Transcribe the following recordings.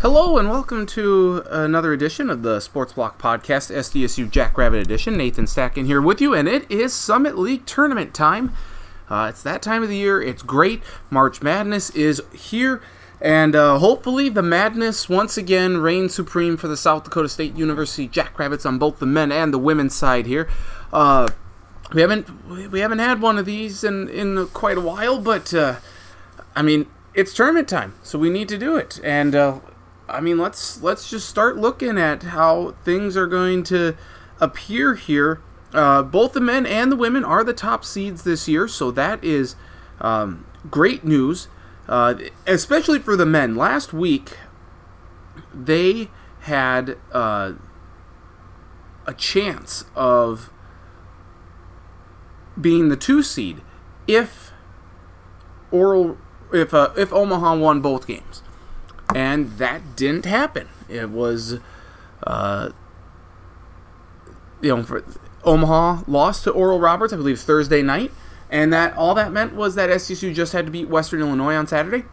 Hello and welcome to another edition of the Sports Block Podcast, SDSU Jackrabbit Edition. Nathan Stacken here with you, and it is Summit League tournament time. Uh, it's that time of the year. It's great. March Madness is here, and uh, hopefully the madness once again reigns supreme for the South Dakota State University Jackrabbits on both the men and the women's side here. Uh, we haven't we haven't had one of these in in quite a while, but uh, I mean it's tournament time, so we need to do it, and uh, I mean, let's let's just start looking at how things are going to appear here. Uh, both the men and the women are the top seeds this year, so that is um, great news, uh, especially for the men. Last week, they had uh, a chance of being the two seed if Oral if uh, if Omaha won both games and that didn't happen. It was, uh, you know, for, Omaha lost to Oral Roberts, I believe, Thursday night, and that all that meant was that SDSU just had to beat Western Illinois on Saturday,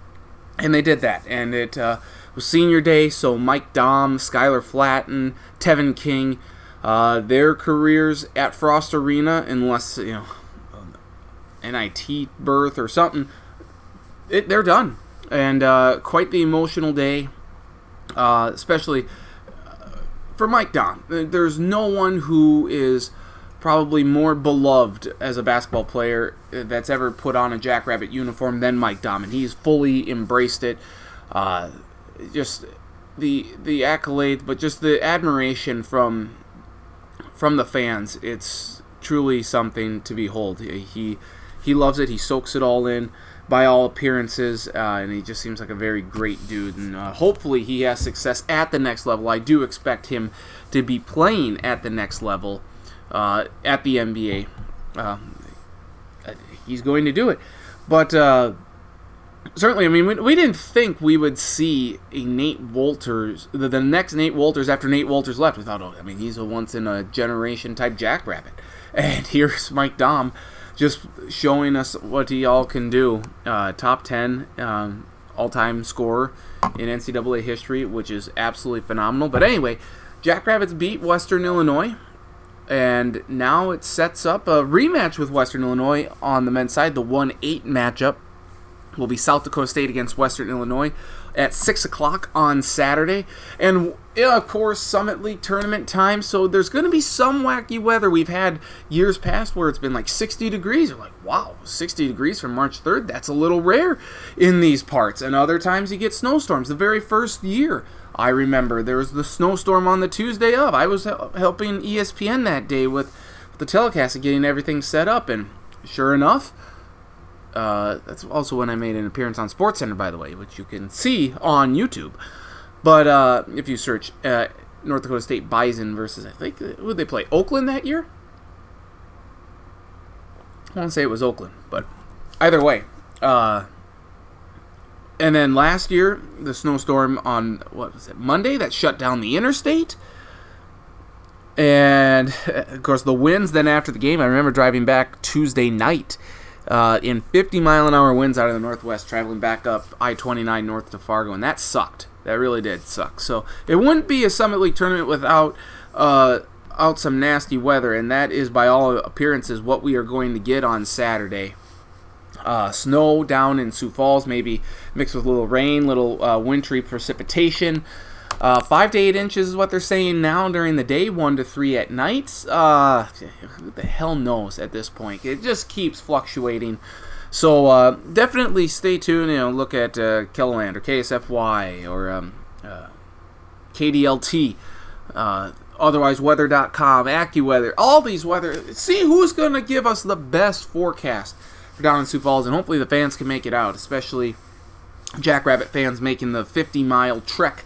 and they did that. And it uh, was senior day, so Mike Daum, Skyler Flatten, Tevin King, uh, their careers at Frost Arena, unless you know, NIT berth or something, it, they're done and uh, quite the emotional day, uh, especially uh, for Mike Daum. There's no one who is probably more beloved as a basketball player that's ever put on a Jackrabbit uniform than Mike Daum, and he's fully embraced it. Uh, just the the accolades, but just the admiration from from the fans. It's truly something to behold. He he loves it. He soaks it all in by all appearances, uh, and he just seems like a very great dude. And uh, hopefully, he has success at the next level. I do expect him to be playing at the next level uh, at the NBA. Um, he's going to do it, but uh, certainly, I mean, we, we, didn't think we would see a Nate Wolters, the, the, next Nate Wolters after Nate Wolters left. We thought, oh, I mean, he's a once in a generation type jackrabbit, and here's Mike Daum just showing us what he all can do. Uh, top 10 um, all time scorer in NCAA history, which is absolutely phenomenal. But anyway, Jackrabbits beat Western Illinois. And now it sets up a rematch with Western Illinois on the men's side. The 1 8 matchup will be South Dakota State against Western Illinois at 6 o'clock on Saturday. And of course, Summit League tournament time, so there's going to be some wacky weather. We've had years past where it's been like 60 degrees. You're like, wow, 60 degrees from March 3rd? That's a little rare in these parts. And other times you get snowstorms. The very first year, I remember there was the snowstorm on the Tuesday of. I was helping ESPN that day with the telecast and getting everything set up, and sure enough, uh, that's also when I made an appearance on SportsCenter, by the way, which you can see on YouTube. But uh, if you search uh, North Dakota State Bison versus, I think, who did they play? Oakland that year? I want to say it was Oakland, but either way. Uh, and then last year, the snowstorm on, what was it, Monday that shut down the interstate. And of course, the winds then after the game, I remember driving back Tuesday night uh, in 50 mile an hour winds out of the northwest, traveling back up I 29 north to Fargo, and that sucked. That really did suck. So it wouldn't be a Summit League tournament without uh, out some nasty weather, and that is by all appearances what we are going to get on Saturday. Uh, snow down in Sioux Falls, maybe mixed with a little rain, little uh, wintry precipitation. Uh, five to eight inches is what they're saying now during the day, one to three at night. Uh, who the hell knows at this point? It just keeps fluctuating. So uh, definitely stay tuned. You know, look at uh, or KSFY or um, uh, KDLT. Uh, otherwise, weather.com, AccuWeather, all these weather. See who's going to give us the best forecast for down in Sioux Falls, and hopefully the fans can make it out, especially Jackrabbit fans making the 50 mile trek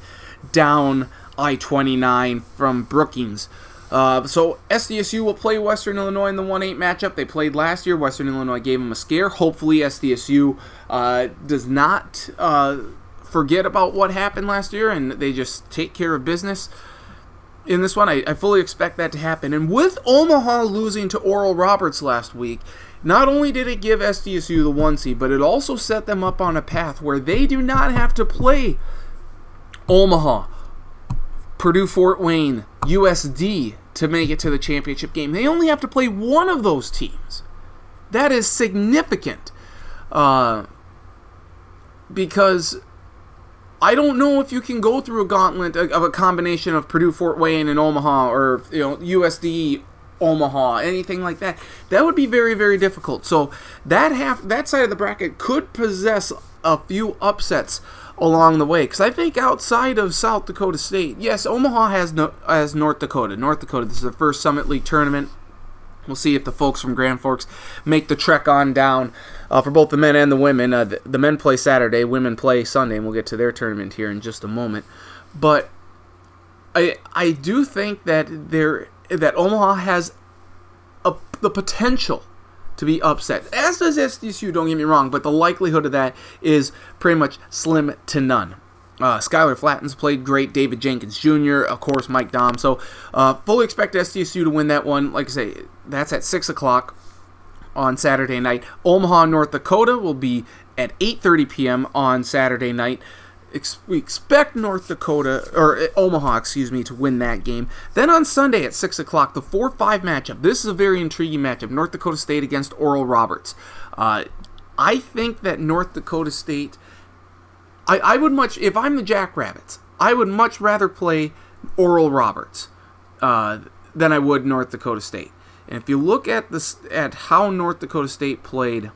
down I 29 from Brookings. Uh, so SDSU will play Western Illinois in the 1-8 matchup. They played last year. Western Illinois gave them a scare. Hopefully SDSU uh, does not uh, forget about what happened last year and they just take care of business in this one. I, I fully expect that to happen. And with Omaha losing to Oral Roberts last week, not only did it give SDSU the one seed, but it also set them up on a path where they do not have to play Omaha, Purdue Fort Wayne, USD to make it to the championship game. They only have to play one of those teams. That is significant. Uh, because I don't know if you can go through a gauntlet of a combination of Purdue Fort Wayne and Omaha or you know USD Omaha, anything like that. That would be very very difficult. So that half that side of the bracket could possess a few upsets along the way because I think outside of South Dakota State, yes, Omaha has no, has North Dakota. North Dakota. This is the first Summit League tournament. We'll see if the folks from Grand Forks make the trek on down uh, for both the men and the women. Uh, the, the, men play Saturday, women play Sunday, and we'll get to their tournament here in just a moment. But I I do think that there that Omaha has a, the potential to be upset. As does SDSU, don't get me wrong, but the likelihood of that is pretty much slim to none. Uh, Skyler Flattens played great. David Jenkins Jr., of course, Mike Daum. So, uh, fully expect SDSU to win that one. Like I say, that's at 6 o'clock on Saturday night. Omaha, North Dakota will be at 8.30 p.m. on Saturday night ex- we expect North Dakota or Omaha, excuse me, to win that game. Then on Sunday at six o'clock, the four-five matchup. This is a very intriguing matchup: North Dakota State against Oral Roberts. Uh, I think that North Dakota State. I, I would much if I'm the Jackrabbits, I would much rather play Oral Roberts uh, than I would North Dakota State. And if you look at this at how North Dakota State played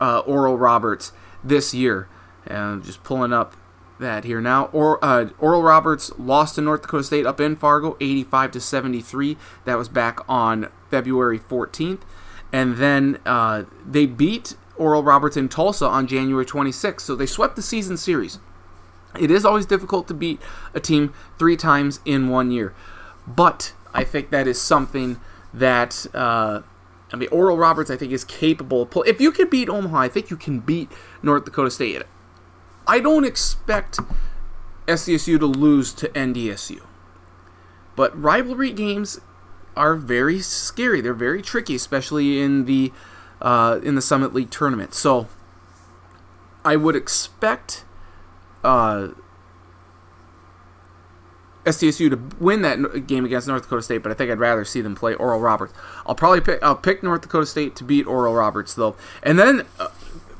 uh, Oral Roberts this year, and I'm just pulling up that here now. Or, uh, Oral Roberts lost to North Dakota State up in Fargo, 85 to 73. That was back on February 14th, and then uh, they beat Oral Roberts in Tulsa on January 26th. So they swept the season series. It is always difficult to beat a team three times in one year, but I think that is something that. Uh, I mean, Oral Roberts, I think, is capable. If you can beat Omaha, I think you can beat North Dakota State. I don't expect SDSU to lose to NDSU. But rivalry games are very scary. They're very tricky, especially in the uh, in the Summit League tournament. So I would expect uh, SDSU to win that game against North Dakota State, but I think I'd rather see them play Oral Roberts. I'll probably pick I'll pick North Dakota State to beat Oral Roberts though, and then uh,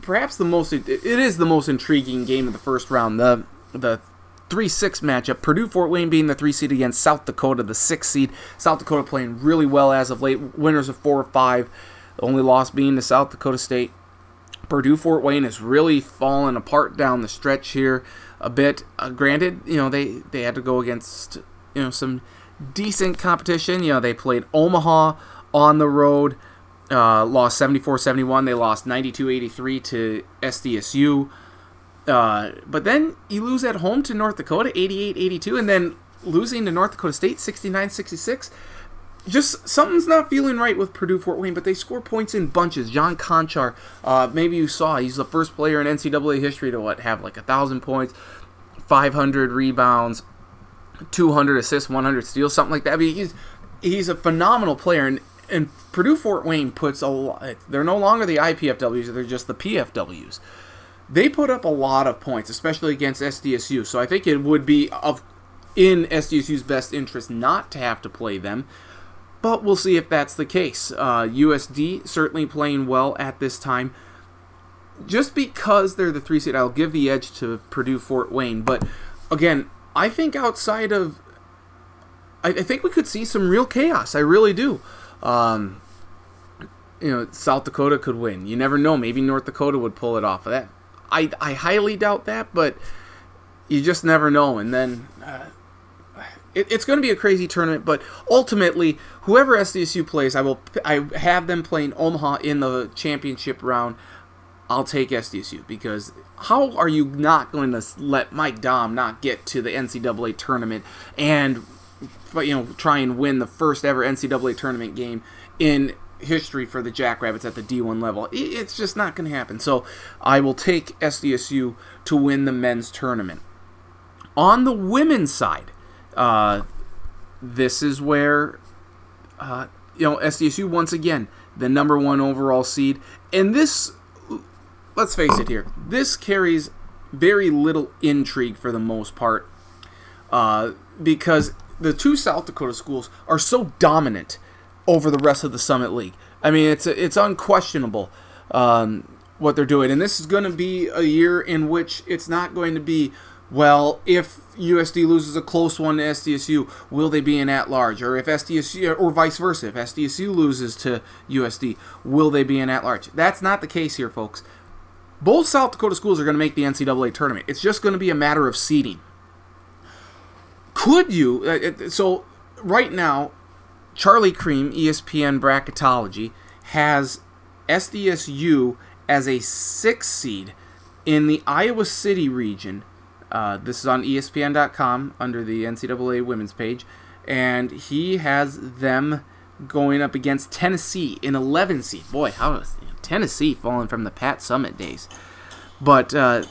perhaps the most it is the most intriguing game of the first round. The the three six matchup. Purdue Fort Wayne being the three seed against South Dakota, the six seed. South Dakota playing really well as of late. Winners of four or five. The only loss being to South Dakota State. Purdue Fort Wayne has really fallen apart down the stretch here a bit. Uh, granted, you know they they had to go against you know some decent competition. You know they played Omaha on the road. Uh, lost 74-71. They lost 92-83 to SDSU. Uh, but then you lose at home to North Dakota 88-82 and then losing to North Dakota State 69-66. Just something's not feeling right with Purdue Fort Wayne, but they score points in bunches. John Konchar, uh, maybe you saw, he's the first player in NCAA history to what have like a thousand points, 500 rebounds, 200 assists, 100 steals, something like that. I mean, he's he's a phenomenal player, and and Purdue Fort Wayne puts a lot. They're no longer the IPFWs; they're just the PFWs. They put up a lot of points, especially against SDSU. So I think it would be of in SDSU's best interest not to have to play them. But we'll see if that's the case. Uh, USD certainly playing well at this time. Just because they're the three seed, I'll give the edge to Purdue Fort Wayne. But again, I think outside of, I, I think we could see some real chaos. I really do. Um, you know, South Dakota could win. You never know. Maybe North Dakota would pull it off. That I I highly doubt that, but you just never know. And then uh, it, it's going to be a crazy tournament. But ultimately, whoever SDSU plays, I will I have them playing Omaha in the championship round. I'll take SDSU because how are you not going to let Mike Daum not get to the NCAA tournament and you know, try and win the first ever NCAA tournament game in history for the Jackrabbits at the D1 level. It's just not going to happen. So I will take SDSU to win the men's tournament. On the women's side, uh, this is where uh, you know SDSU once again the number one overall seed, and this let's face it here, this carries very little intrigue for the most part uh, because the two South Dakota schools are so dominant over the rest of the Summit League. I mean, it's it's unquestionable um, what they're doing, and this is going to be a year in which it's not going to be well, if USD loses a close one to SDSU, will they be in at large? Or if SDSU, or vice versa, if SDSU loses to USD, will they be in at large? That's not the case here, folks. Both South Dakota schools are going to make the NCAA tournament. It's just going to be a matter of seeding. Could you? Uh, so, right now, Charlie Creme, ESPN Bracketology, has SDSU as a six seed in the Iowa City region uh, this is on ESPN.com under the NCAA women's page, and he has them going up against Tennessee in 11 seed. Boy, how is Tennessee falling from the Pat Summitt days? But uh,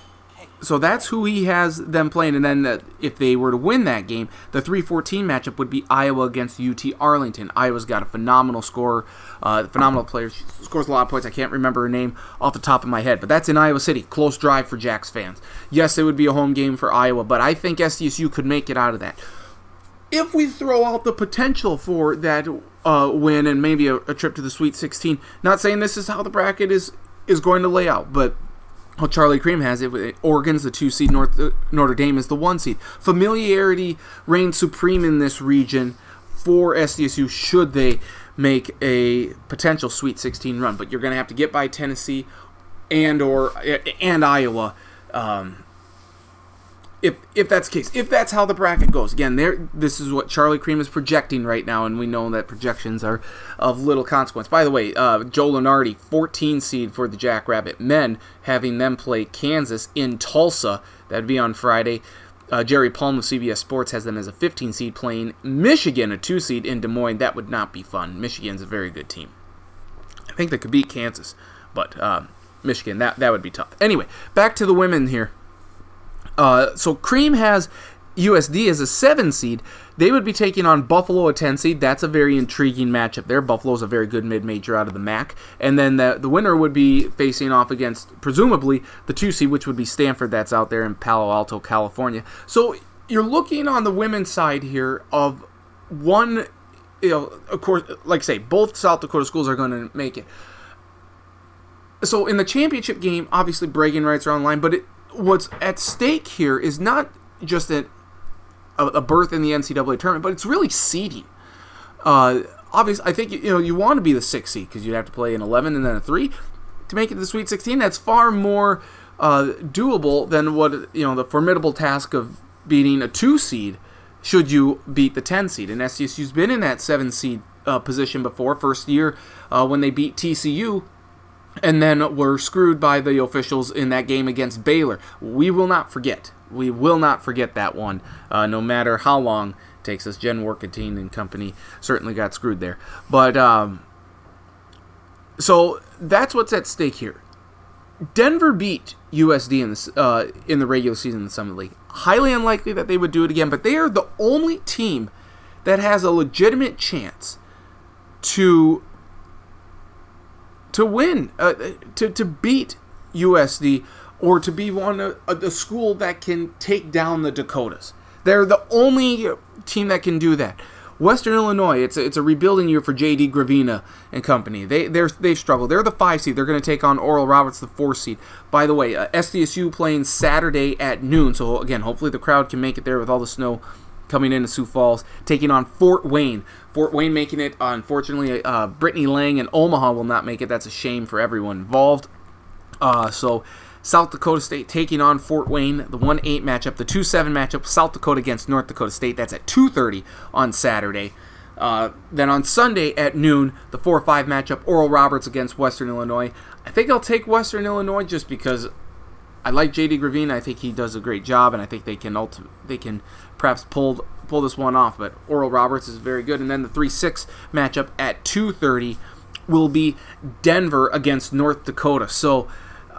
so that's who he has them playing. And then if they were to win that game, the 3-14 matchup would be Iowa against UT Arlington. Iowa's got a phenomenal score, uh, phenomenal player. She scores a lot of points. I can't remember her name off the top of my head, but that's in Iowa City. Close drive for Jacks fans. Yes, it would be a home game for Iowa, but I think SDSU could make it out of that. If we throw out the potential for that uh, win and maybe a, a trip to the Sweet 16, not saying this is how the bracket is is going to lay out, but how Charlie Creme has it. Oregon's the two seed, North, uh, Notre Dame is the one seed. Familiarity reigns supreme in this region for SDSU should they make a potential Sweet 16 run. But you're going to have to get by Tennessee and or and Iowa um, if if that's the case, if that's how the bracket goes, again, there this is what Charlie Creme is projecting right now, and we know that projections are of little consequence. By the way, uh, Joe Lunardi, 14 seed for the Jackrabbit men, having them play Kansas in Tulsa. That'd be on Friday. Uh, Jerry Palm of CBS Sports has them as a 15 seed playing Michigan, a two seed in Des Moines. That would not be fun. Michigan's a very good team. I think they could beat Kansas, but uh, Michigan that that would be tough. Anyway, back to the women here. Uh, so Creme has USD as a seven seed. They would be taking on Buffalo, a 10 seed. That's a very intriguing matchup there. Buffalo's a very good mid major out of the MAC. And then the, the winner would be facing off against, presumably, the two seed, which would be Stanford, that's out there in Palo Alto, California. So you're looking on the women's side here of one, you know, of course, like I say, both South Dakota schools are going to make it. So in the championship game, obviously bragging rights are online, but it, what's at stake here is not just a, a berth in the NCAA tournament, but it's really seeding. Uh, obviously, I think you know you want to be the six seed because you'd have to play an 11 and then a three to make it to the Sweet 16. That's far more uh, doable than what you know the formidable task of beating a two seed. Should you beat the 10 seed? And SDSU's been in that seven seed uh, position before. First year uh, when they beat TCU and then we were screwed by the officials in that game against Baylor. We will not forget. We will not forget that one, uh, no matter how long it takes us. Jen Workatine and company certainly got screwed there. But, um, so that's what's at stake here. Denver beat USD in the, uh, in the regular season in the Summit League. Highly unlikely that they would do it again, but they are the only team that has a legitimate chance to to win, uh, to, to beat USD, or to be one of the school that can take down the Dakotas. They're the only team that can do that. Western Illinois, it's a, it's a rebuilding year for J.D. Gravina and company. They they're, they've struggled. They're the five seed. They're going to take on Oral Roberts, the four seed. By the way, uh, SDSU playing Saturday at noon. So again, hopefully the crowd can make it there with all the snow coming into Sioux Falls, taking on Fort Wayne. Fort Wayne making it. Unfortunately, uh, Brittany Lang and Omaha will not make it. That's a shame for everyone involved. Uh, so South Dakota State taking on Fort Wayne, the 1-8 matchup, the 2-7 matchup, South Dakota against North Dakota State. That's at 2:30 on Saturday. Uh, then on Sunday at noon, the 4-5 matchup, Oral Roberts against Western Illinois. I think I'll take Western Illinois just because I like JD Gravina. I think he does a great job, and I think they can ulti- they can perhaps pull pull this one off. But Oral Roberts is very good, and then the three six matchup at two thirty will be Denver against North Dakota. So.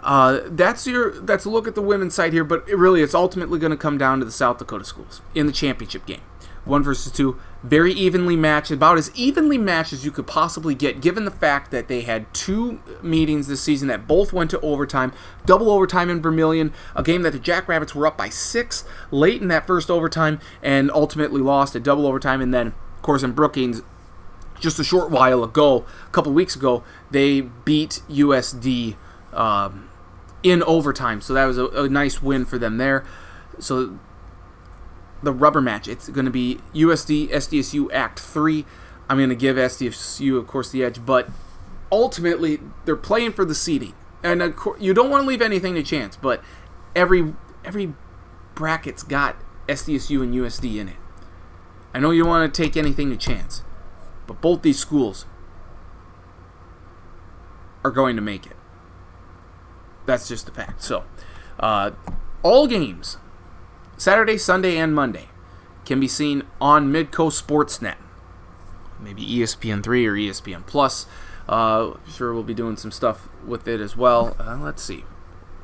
Uh, that's your that's a look at the women's side here, but it really it's ultimately going to come down to the South Dakota schools in the championship game. one versus two, very evenly matched, about as evenly matched as you could possibly get, given the fact that they had two meetings this season that both went to overtime, double overtime in Vermillion, a game that the Jackrabbits were up by six late in that first overtime and ultimately lost at double overtime, and then, of course, in Brookings, just a short while ago, a couple weeks ago, they beat USD um, in overtime, so that was a, a nice win for them there. So the rubber match. It's going to be USD SDSU Act 3. I'm going to give SDSU, of course, the edge, but ultimately, they're playing for the seeding. And course, you don't want to leave anything to chance, but every every bracket's got SDSU and USD in it. I know you don't want to take anything to chance, but both these schools are going to make it. That's just a fact. So, uh, all games Saturday, Sunday, and Monday can be seen on Midco Sportsnet. Maybe ESPN3 or ESPN Plus. Uh, sure, we'll be doing some stuff with it as well. Uh, let's see,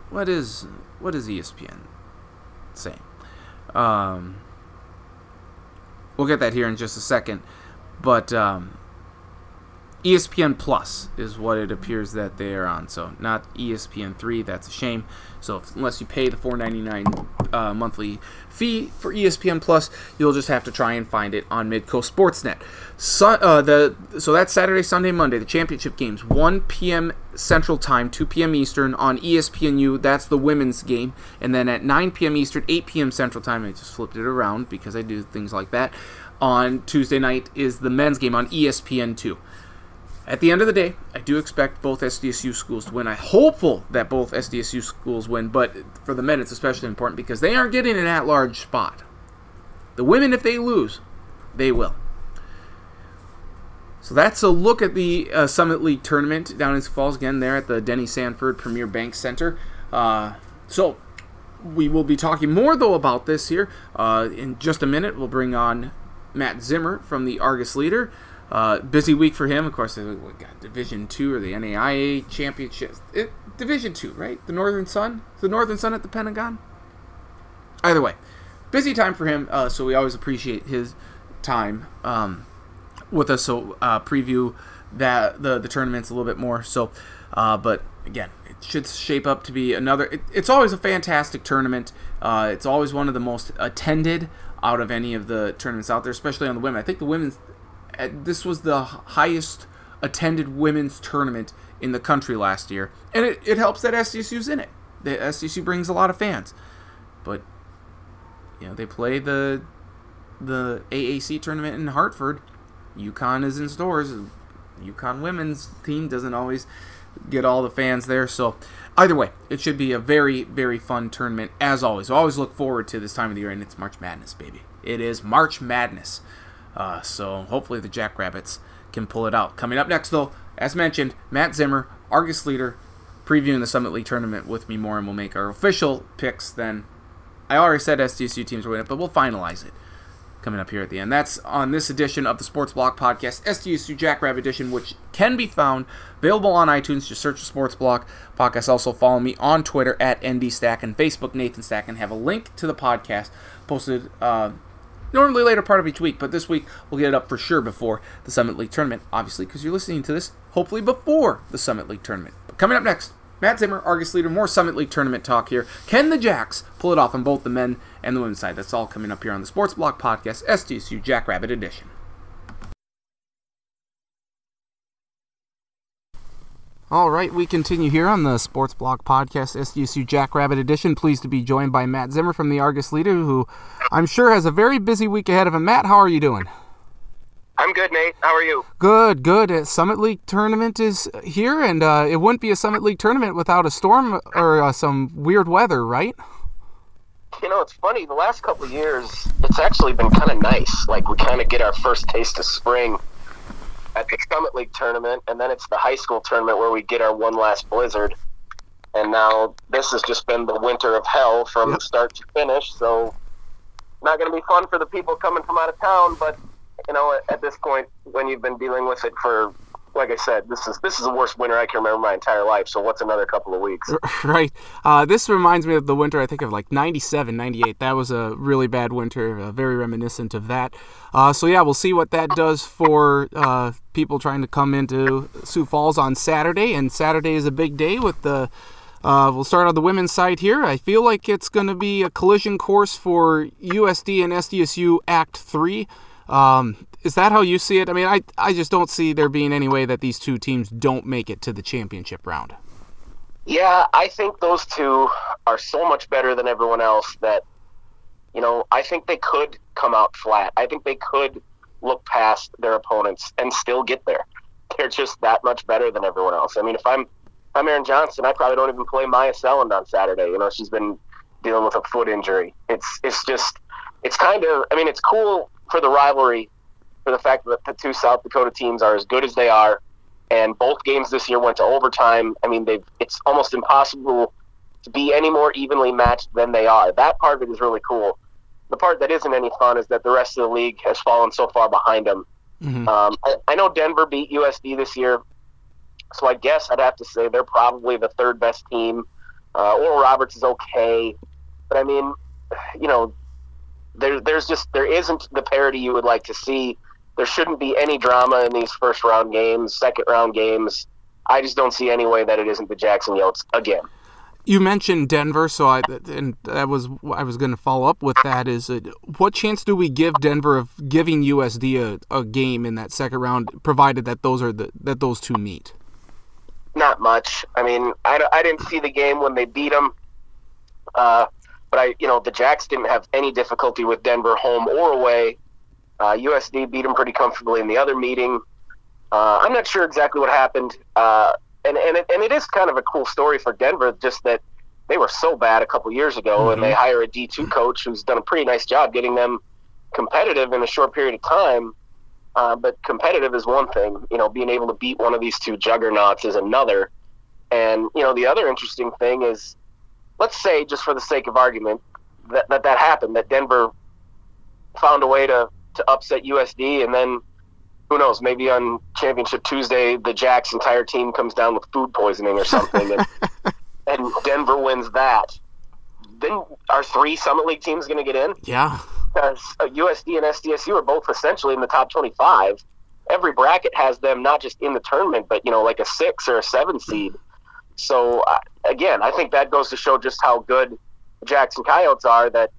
what is what is ESPN saying? Um, we'll get that here in just a second, but um, ESPN Plus is what it appears that they are on. So not ESPN three. That's a shame. So if, unless you pay the four ninety nine uh, monthly fee for ESPN Plus, you'll just have to try and find it on Midco Sportsnet. So, uh, the so that's Saturday, Sunday, Monday. The championship games, 1 p.m. Central Time, 2 p.m. Eastern on ESPNU. That's the women's game, and then at 9 p.m. Eastern, 8 p.m. Central Time. I just flipped it around because I do things like that. On Tuesday night is the men's game on ESPN two. At the end of the day, I do expect both SDSU schools to win. I'm hopeful that both SDSU schools win, but for the men, it's especially important because they aren't getting an at large spot. The women, if they lose, they will. So that's a look at the uh, Summit League tournament down in Falls again there at the Denny Sanford Premier Bank Center. Uh, so we will be talking more though about this here uh, in just a minute. We'll bring on Matt Zimmer from the Argus Leader. Uh, busy week for him. Of course, we got Division Two or the NAIA Championship. It, Division Two, right? The Northern Sun. The Northern Sun at the Pentagon. Either way, busy time for him. Uh, so we always appreciate his time um, with us. So uh, preview that the the tournaments a little bit more. So, uh, but again, it should shape up to be another. It, it's always a fantastic tournament. Uh, it's always one of the most attended out of any of the tournaments out there, especially on the women. I think the women's this was the highest attended women's tournament in the country last year, and it, it helps that SDSU's in it. The SDSU brings a lot of fans, but you know they play the the AAC tournament in Hartford. UConn is in Storrs. UConn women's team doesn't always get all the fans there, so either way, it should be a very very fun tournament as always. I always look forward to this time of the year, and it's March Madness, baby. It is March Madness. Uh, so hopefully the Jackrabbits can pull it out. Coming up next, though, as mentioned, Matt Zimmer, Argus leader, previewing the Summit League tournament with me more, and we'll make our official picks then. I already said SDSU teams were win it, but we'll finalize it coming up here at the end. That's on this edition of the Sports Block Podcast, SDSU Jackrabbit Edition, which can be found available on iTunes. Just search the Sports Block Podcast. Also follow me on Twitter at NDStacken and Facebook Nathan Stacken, and have a link to the podcast posted. Uh, normally later part of each week, but this week we'll get it up for sure before the Summit League tournament, obviously, because you're listening to this hopefully before the Summit League tournament. But coming up next, Matt Zimmer, Argus leader, more Summit League tournament talk here. Can the Jacks pull it off on both the men and the women's side? That's all coming up here on the Sports Block Podcast, SDSU Jackrabbit Edition. All right, we continue here on the Sports Block Podcast, SDSU Jackrabbit Edition. Pleased to be joined by Matt Zimmer from the Argus Leader, who I'm sure has a very busy week ahead of him. Matt, how are you doing? I'm good, Nate. How are you? Good, good. Summit League tournament is here, and uh, it wouldn't be a Summit League tournament without a storm or uh, some weird weather, right? You know, it's funny. The last couple of years, it's actually been kind of nice. Like we kind of get our first taste of spring at the Summit League tournament, and then it's the high school tournament where we get our one last blizzard. And now this has just been the winter of hell from yep. start to finish. So, not going to be fun for the people coming from out of town. But you know, at, at this point, when you've been dealing with it for like I said, this is this is the worst winter I can remember my entire life. So what's another couple of weeks? Right. Uh, this reminds me of the winter I think of like 97, 98. That was a really bad winter, uh, very reminiscent of that. Uh, so yeah, we'll see what that does for uh, people trying to come into Sioux Falls on Saturday. And Saturday is a big day with the. Uh, we'll start on the women's side here. I feel like it's going to be a collision course for USD and SDSU Act 3. Um, is that how you see it? I mean, I, I just don't see there being any way that these two teams don't make it to the championship round. Yeah, I think those two are so much better than everyone else that, you know, I think they could come out flat. I think they could look past their opponents and still get there. They're just that much better than everyone else. I mean, if I'm I'm Aaron Johnston, I probably don't even play Myah Selland on Saturday. You know, she's been dealing with a foot injury. It's it's just it's kind of I mean, it's cool for the rivalry for the fact that the two South Dakota teams are as good as they are, and both games this year went to overtime. I mean, they've it's almost impossible to be any more evenly matched than they are. That part of it is really cool. The part that isn't any fun is that the rest of the league has fallen so far behind them. Mm-hmm. Um, I, I know Denver beat USD this year, so I guess I'd have to say they're probably the third best team. Uh, Oral Roberts is okay, but I mean, you know, there, there's just there isn't the parity you would like to see there shouldn't be any drama in these first round games, second round games. I just don't see any way that it isn't the Jackson Yotes again. You mentioned Denver, so I and that was I was going to follow up with that. Is it, what chance do we give Denver of giving USD a, a game in that second round, provided that those are the that those two meet? Not much. I mean, I, I didn't see the game when they beat them, uh, but I you know the Jacks didn't have any difficulty with Denver home or away. Uh, USD beat them pretty comfortably in the other meeting. Uh, I'm not sure exactly what happened, uh, and and it, and it is kind of a cool story for Denver, just that they were so bad a couple years ago, mm-hmm. and they hire a D2 coach who's done a pretty nice job getting them competitive in a short period of time. Uh, but competitive is one thing, you know, being able to beat one of these two juggernauts is another. And you know, the other interesting thing is, let's say, just for the sake of argument, that that, that happened, that Denver found a way to to upset USD, and then who knows? Maybe on Championship Tuesday, the Jacks entire team comes down with food poisoning or something, and, and Denver wins that. Then are three Summit League teams going to get in? Yeah, because USD uh, and SDSU are both essentially in the top twenty-five. Every bracket has them not just in the tournament, but you know, like a six or a seven seed. So uh, again, I think that goes to show just how good Jackson Coyotes are. That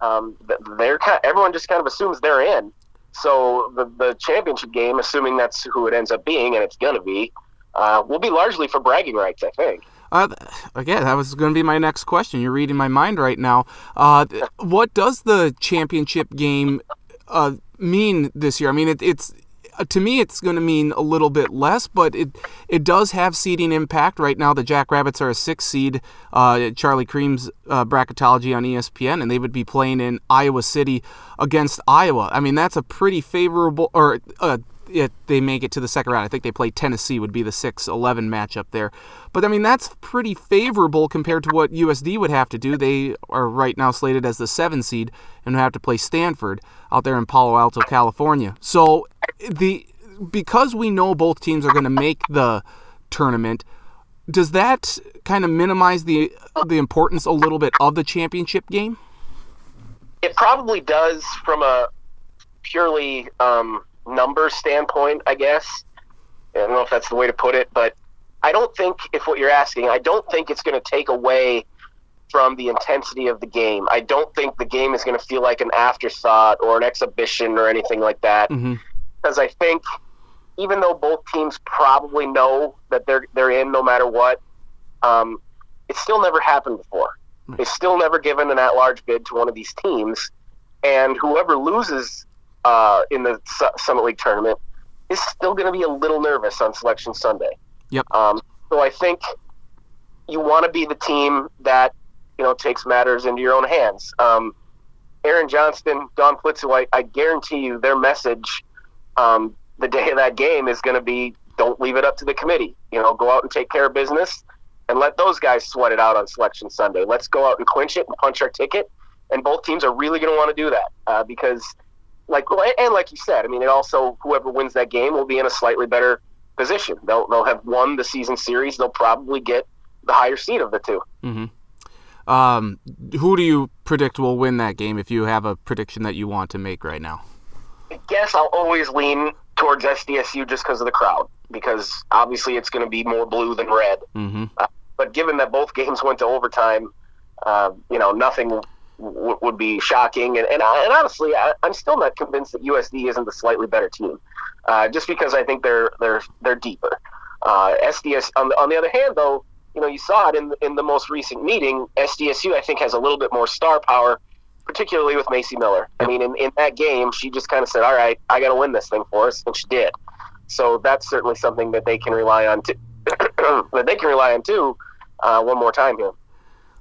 um, they're kind of, everyone just kind of assumes they're in. So the the championship game, assuming that's who it ends up being, and it's gonna be, uh, will be largely for bragging rights, I think. Uh, again, that was going to be my next question. You're reading my mind right now. Uh, what does the championship game uh, mean this year? I mean, it, it's to me, it's going to mean a little bit less, but it it does have seeding impact. Right now, the Jackrabbits are a six seed. Uh, Charlie Creme's uh, bracketology on ESPN, and they would be playing in Iowa City against Iowa. I mean, that's a pretty favorable, or uh, it, they make it to the second round. I think they play Tennessee would be the 6-11 matchup there. But I mean that's pretty favorable compared to what USD would have to do. They are right now slated as the 7 seed and have to play Stanford out there in Palo Alto, California. So the because we know both teams are going to make the tournament, does that kind of minimize the the importance a little bit of the championship game? It probably does from a purely um, number standpoint, I guess. I don't know if that's the way to put it, but I don't think, if what you're asking, I don't think it's going to take away from the intensity of the game. I don't think the game is going to feel like an afterthought or an exhibition or anything like that. Mm-hmm. Because I think, even though both teams probably know that they're they're in no matter what, um, it's still never happened before. Right. They've still never given an at-large bid to one of these teams, and whoever loses uh, in the Su- Summit League tournament is still going to be a little nervous on Selection Sunday. Yep. Um, so I think you want to be the team that you know takes matters into your own hands. Um, Aaron Johnston, Dawn Plitzuweit, I guarantee you their message um, the day of that game is going to be don't leave it up to the committee. You know, go out and take care of business and let those guys sweat it out on Selection Sunday. Let's go out and clinch it and punch our ticket. And both teams are really going to want to do that uh, because – like and like you said, I mean, it also whoever wins that game will be in a slightly better position. They'll they'll have won the season series. They'll probably get the higher seed of the 2 Mm-hmm. Um, who do you predict will win that game if you have a prediction that you want to make right now? I guess I'll always lean towards SDSU just because of the crowd, because obviously it's going to be more blue than red. Mm-hmm. Uh, but given that both games went to overtime, uh, you know, nothing w- would be shocking. And, and, I, and honestly, I, am still not convinced that USD isn't the slightly better team, uh, just because I think they're they're they're deeper. Uh, SDS on the, on the other hand, though, you know, you saw it in in the most recent meeting. SDSU, I think, has a little bit more star power, particularly with Macy Miller. I mean, in, in that game, she just kind of said, "All right, I got to win this thing for us," and she did. So that's certainly something that they can rely on. To, that they can rely on too. Uh, one more time here.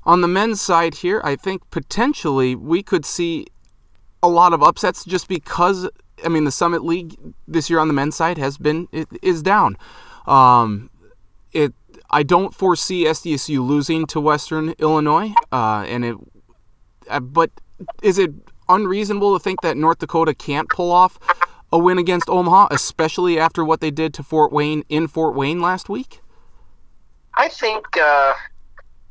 On the men's side here, I think potentially we could see a lot of upsets just because I mean the Summit League this year on the men's side has been it is down. Um, it I don't foresee SDSU losing to Western Illinois, uh, and it. Uh, but is it unreasonable to think that North Dakota can't pull off a win against Omaha, especially after what they did to Fort Wayne in Fort Wayne last week? I think uh,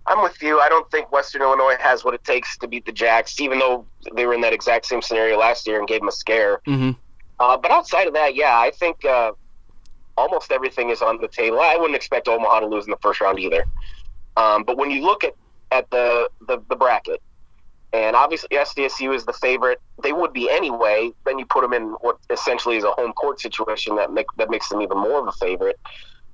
I'm with you. I don't think Western Illinois has what it takes to beat the Jacks, even though they were in that exact same scenario last year and gave them a scare. Mm-hmm. Uh, but outside of that, yeah, I think uh, almost everything is on the table. I wouldn't expect Omaha to lose in the first round either. Um, but when you look at, at the, the, the bracket, and obviously SDSU is the favorite. They would be anyway. Then you put them in what essentially is a home court situation that make, that makes them even more of a favorite.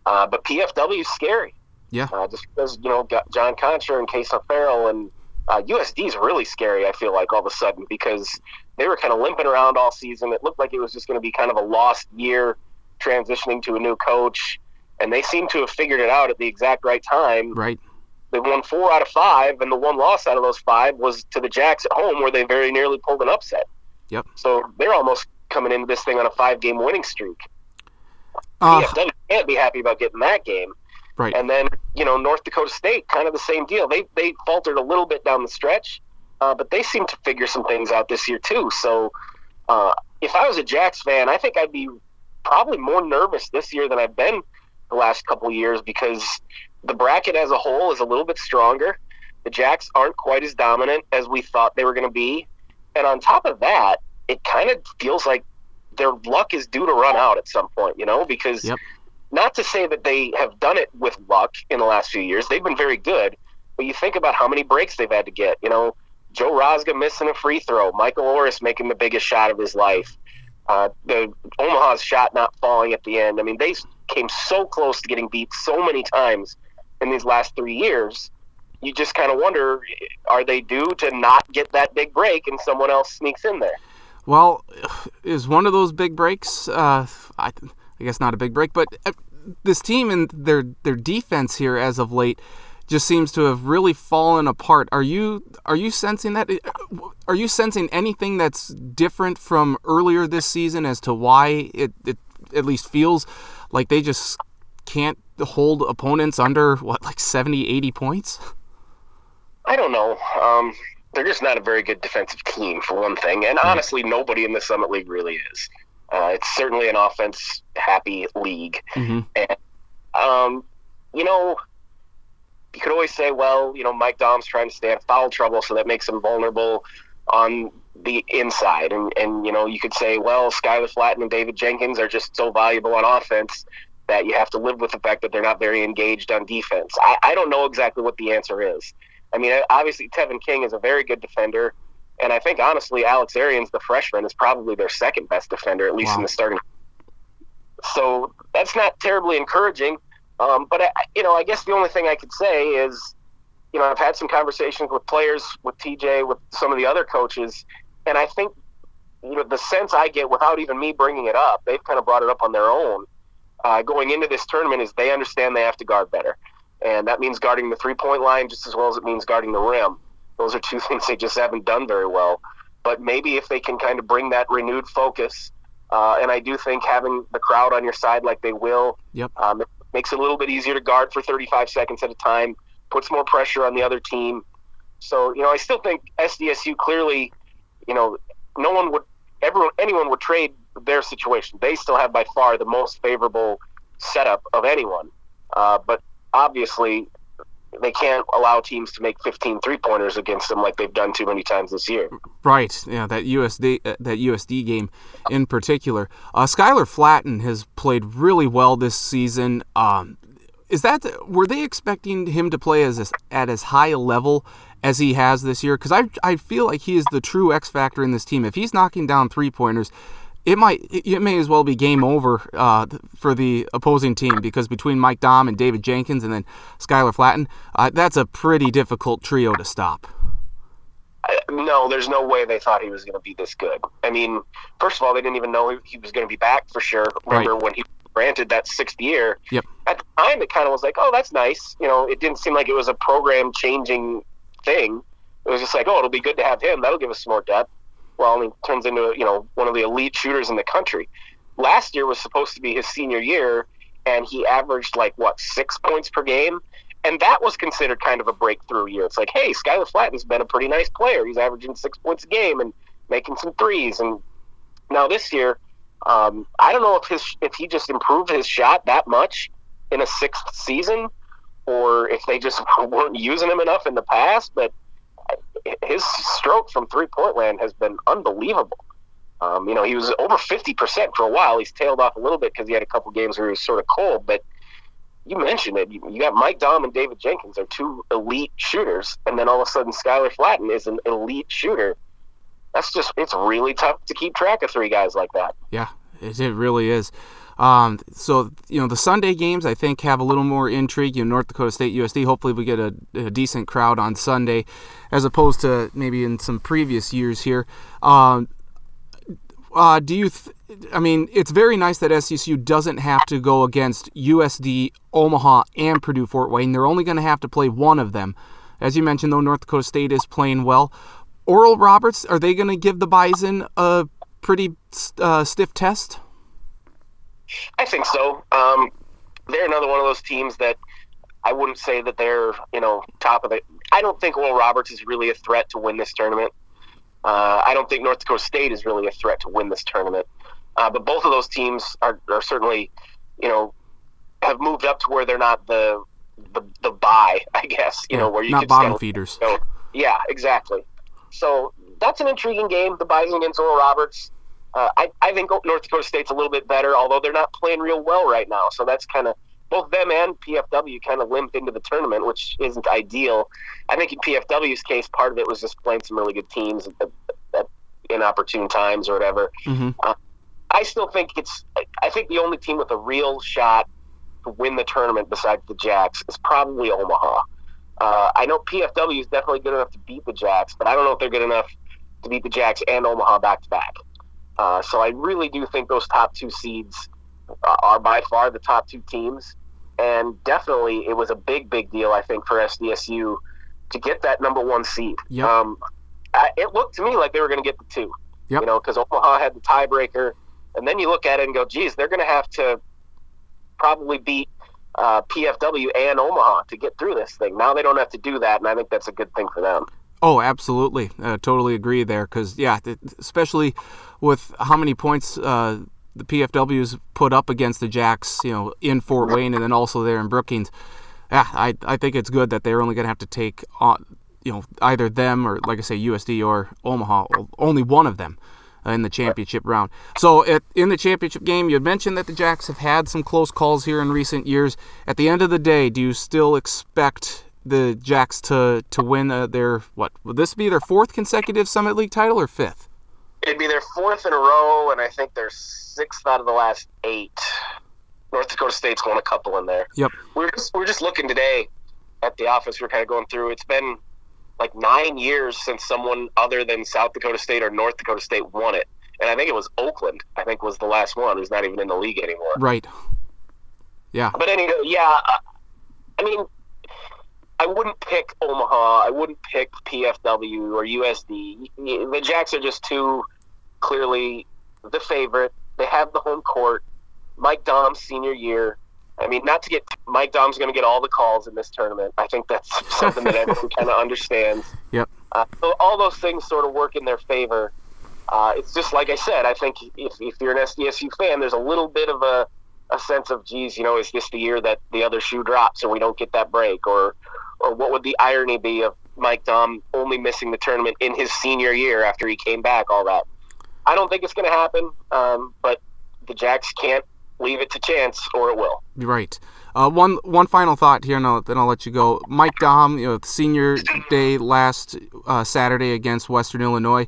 Uh, but PFW is scary. Yeah. Uh, just because you know got John Konchar and Kason Harrell and uh, USD is really scary. I feel like all of a sudden because they were kind of limping around all season. It looked like it was just going to be kind of a lost year, transitioning to a new coach, and they seem to have figured it out at the exact right time. Right. They won four out of five, and the one loss out of those five was to the Jacks at home, where they very nearly pulled an upset. Yep. So they're almost coming into this thing on a five-game winning streak. Uh, PFW can't be happy about getting that game. right. And then, you know, North Dakota State, kind of the same deal. They they faltered a little bit down the stretch, uh, but they seem to figure some things out this year too. So, uh, if I was a Jacks fan, I think I'd be probably more nervous this year than I've been the last couple of years because the bracket as a whole is a little bit stronger. The Jacks aren't quite as dominant as we thought they were going to be, and on top of that, it kind of feels like their luck is due to run out at some point. You know, because Yep. not to say that they have done it with luck in the last few years. They've been very good, but you think about how many breaks they've had to get. You know, Joe Rosga missing a free throw, Michael Orris making the biggest shot of his life, uh, the Omaha's shot not falling at the end. I mean, they came so close to getting beat so many times in these last three years. You just kind of wonder, are they due to not get that big break and someone else sneaks in there? Well, is one of those big breaks? Uh, I, I guess not a big break, but uh, this team and their their defense here as of late just seems to have really fallen apart. Are you are you sensing that? Are you sensing anything that's different from earlier this season as to why it, it at least feels like they just can't hold opponents under what like 70 80 points? I don't know. Um, they're just not a very good defensive team, for one thing. And honestly, nobody in the Summit League really is. Uh, it's certainly an offense happy league. Mhm. And, um, you know, you could always say, well, you know, Mike Daum's trying to stay out of foul trouble, so that makes him vulnerable on the inside. And, and you know, you could say, well, Skyler Flatten and David Jenkins are just so valuable on offense that you have to live with the fact that they're not very engaged on defense. I, I don't know exactly what the answer is. I mean, obviously, Tevin King is a very good defender. And I think, honestly, Alex Arians, the freshman, is probably their second best defender, at least Wow. in the starting. So that's not terribly encouraging. Um, but, I, you know, I guess the only thing I could say is, you know, I've had some conversations with players, with TJ, with some of the other coaches, and I think, you know, the sense I get without even me bringing it up, they've kind of brought it up on their own uh, going into this tournament is they understand they have to guard better. And that means guarding the three point line just as well as it means guarding the rim. Those are two things they just haven't done very well. But maybe if they can kind of bring that renewed focus, uh, and I do think having the crowd on your side like they will Yep. um, it makes it a little bit easier to guard for 35 seconds at a time, puts more pressure on the other team. So, you know, I still think SDSU clearly, you know, no one would, everyone, anyone would trade their situation. They still have by far the most favorable setup of anyone. Uh, but obviously, they can't allow teams to make 15 three pointers against them like they've done too many times this year. Right. Yeah, that USD uh, that USD game in particular. Uh, Skyler Flatten has played really well this season. Um, is that were they expecting him to play as at as high a level as he has this year? Because I I feel like he is the true X factor in this team. If he's knocking down three pointers, it might it may as well be game over uh, for the opposing team because between Mike Daum and David Jenkins and then Skyler Flatten, uh, that's a pretty difficult trio to stop. no, there's no way they thought he was going to be this good. I mean, first of all, they didn't even know he was going to be back for sure. Remember right. when he granted that sixth year? Yep. At the time, it kind of was like, oh, that's nice. You know, it didn't seem like it was a program changing thing. It was just like, oh, it'll be good to have him. That'll give us some more depth well, he turns into you know one of the elite shooters in the country. Last year was supposed to be his senior year, and he averaged like what six points per game, and that was considered kind of a breakthrough year. It's like, hey, Skyler Flatten's been a pretty nice player. He's averaging six points a game and making some threes. And now this year, um, I don't know if his if he just improved his shot that much in a sixth season, or if they just weren't using him enough in the past, but his stroke from three point land has been unbelievable. Um, you know, he was over 50% for a while. He's tailed off a little bit because he had a couple games where he was sort of cold. But you mentioned it. You, you got Mike Daum and David Jenkins are two elite shooters. And then all of a sudden, Skyler Flatten is an elite shooter. That's just, it's really tough to keep track of three guys like that. Yeah, it, it really is. Um, so you know the Sunday games I think have a little more intrigue. You know North Dakota State USD. Hopefully we get a, a decent crowd on Sunday, as opposed to maybe in some previous years here. Um, uh, do you? Th- I mean, it's very nice that SDSU doesn't have to go against USD, Omaha, and Purdue Fort Wayne. They're only going to have to play one of them. As you mentioned, though, North Dakota State is playing well. Oral Roberts, are they going to give the Bison a pretty uh, stiff test? I think so. Um, they're another one of those teams that I wouldn't say that they're you know top of it. I don't think Oral Roberts is really a threat to win this tournament. Uh, I don't think North Dakota State is really a threat to win this tournament. Uh, but both of those teams are, are certainly, you know, have moved up to where they're not the the, the buy, I guess. You yeah, know, where you not bottom feeders. Know, yeah, exactly. So that's an intriguing game. The Bison against Oral Roberts. Uh, I, I think North Dakota State's a little bit better, although they're not playing real well right now. So that's kind of both them and PFW kind of limped into the tournament, which isn't ideal. I think in PFW's case, part of it was just playing some really good teams at, at inopportune times or whatever. Mm-hmm. Uh, I still think it's. I think the only team with a real shot to win the tournament besides the Jacks is probably Omaha. Uh, I know PFW is definitely good enough to beat the Jacks, but I don't know if they're good enough to beat the Jacks and Omaha back to back. Uh, so I really do think those top two seeds are by far the top two teams. And definitely, it was a big, big deal, I think, for SDSU to get that number one seed. Yep. Um, I, it looked to me like they were going to get the two. Yep. You know, because Omaha had the tiebreaker. And then you look at it and go, geez, they're going to have to probably beat uh, PFW and Omaha to get through this thing. Now they don't have to do that, and I think that's a good thing for them. Oh, absolutely. Uh, totally agree there. Because, yeah, especially with how many points uh, the PFWs put up against the Jacks, you know, in Fort Wayne and then also there in Brookings. Yeah, I, I think it's good that they're only going to have to take on, you know, either them or, like I say, USD or Omaha, only one of them in the championship round. So at, in the championship game, you had mentioned that the Jacks have had some close calls here in recent years. At the end of the day, do you still expect the Jacks to to win uh, their what? Would this be their fourth consecutive Summit League title or fifth? It'd be their fourth in a row, and I think they're sixth out of the last eight. North Dakota State's won a couple in there. Yep. We're just we're just looking today at the office. We're kind of going through. It's been like nine years since someone other than South Dakota State or North Dakota State won it, and I think it was Oakland. I think was the last one who's not even in the league anymore. Right. Yeah. But anyway, yeah. Uh, I mean, I wouldn't pick Omaha. I wouldn't pick PFW or USD. The Jacks are just too clearly the favorite. They have the home court. Mike Daum's senior year. I mean, not to get Mike Daum's going to get all the calls in this tournament. I think that's something that everyone kind of understands. Yep. Uh, so all those things sort of work in their favor. Uh, it's just like I said. I think if, if you're an SDSU fan, there's a little bit of a a sense of, geez, you know, is this the year that the other shoe drops and we don't get that break, or or what would the irony be of Mike Daum only missing the tournament in his senior year after he came back? All that. I don't think it's going to happen, um, but the Jacks can't leave it to chance, or it will. Right. Uh, one one final thought here, and I'll, then I'll let you go. Mike Daum, you know, senior day last uh, Saturday against Western Illinois.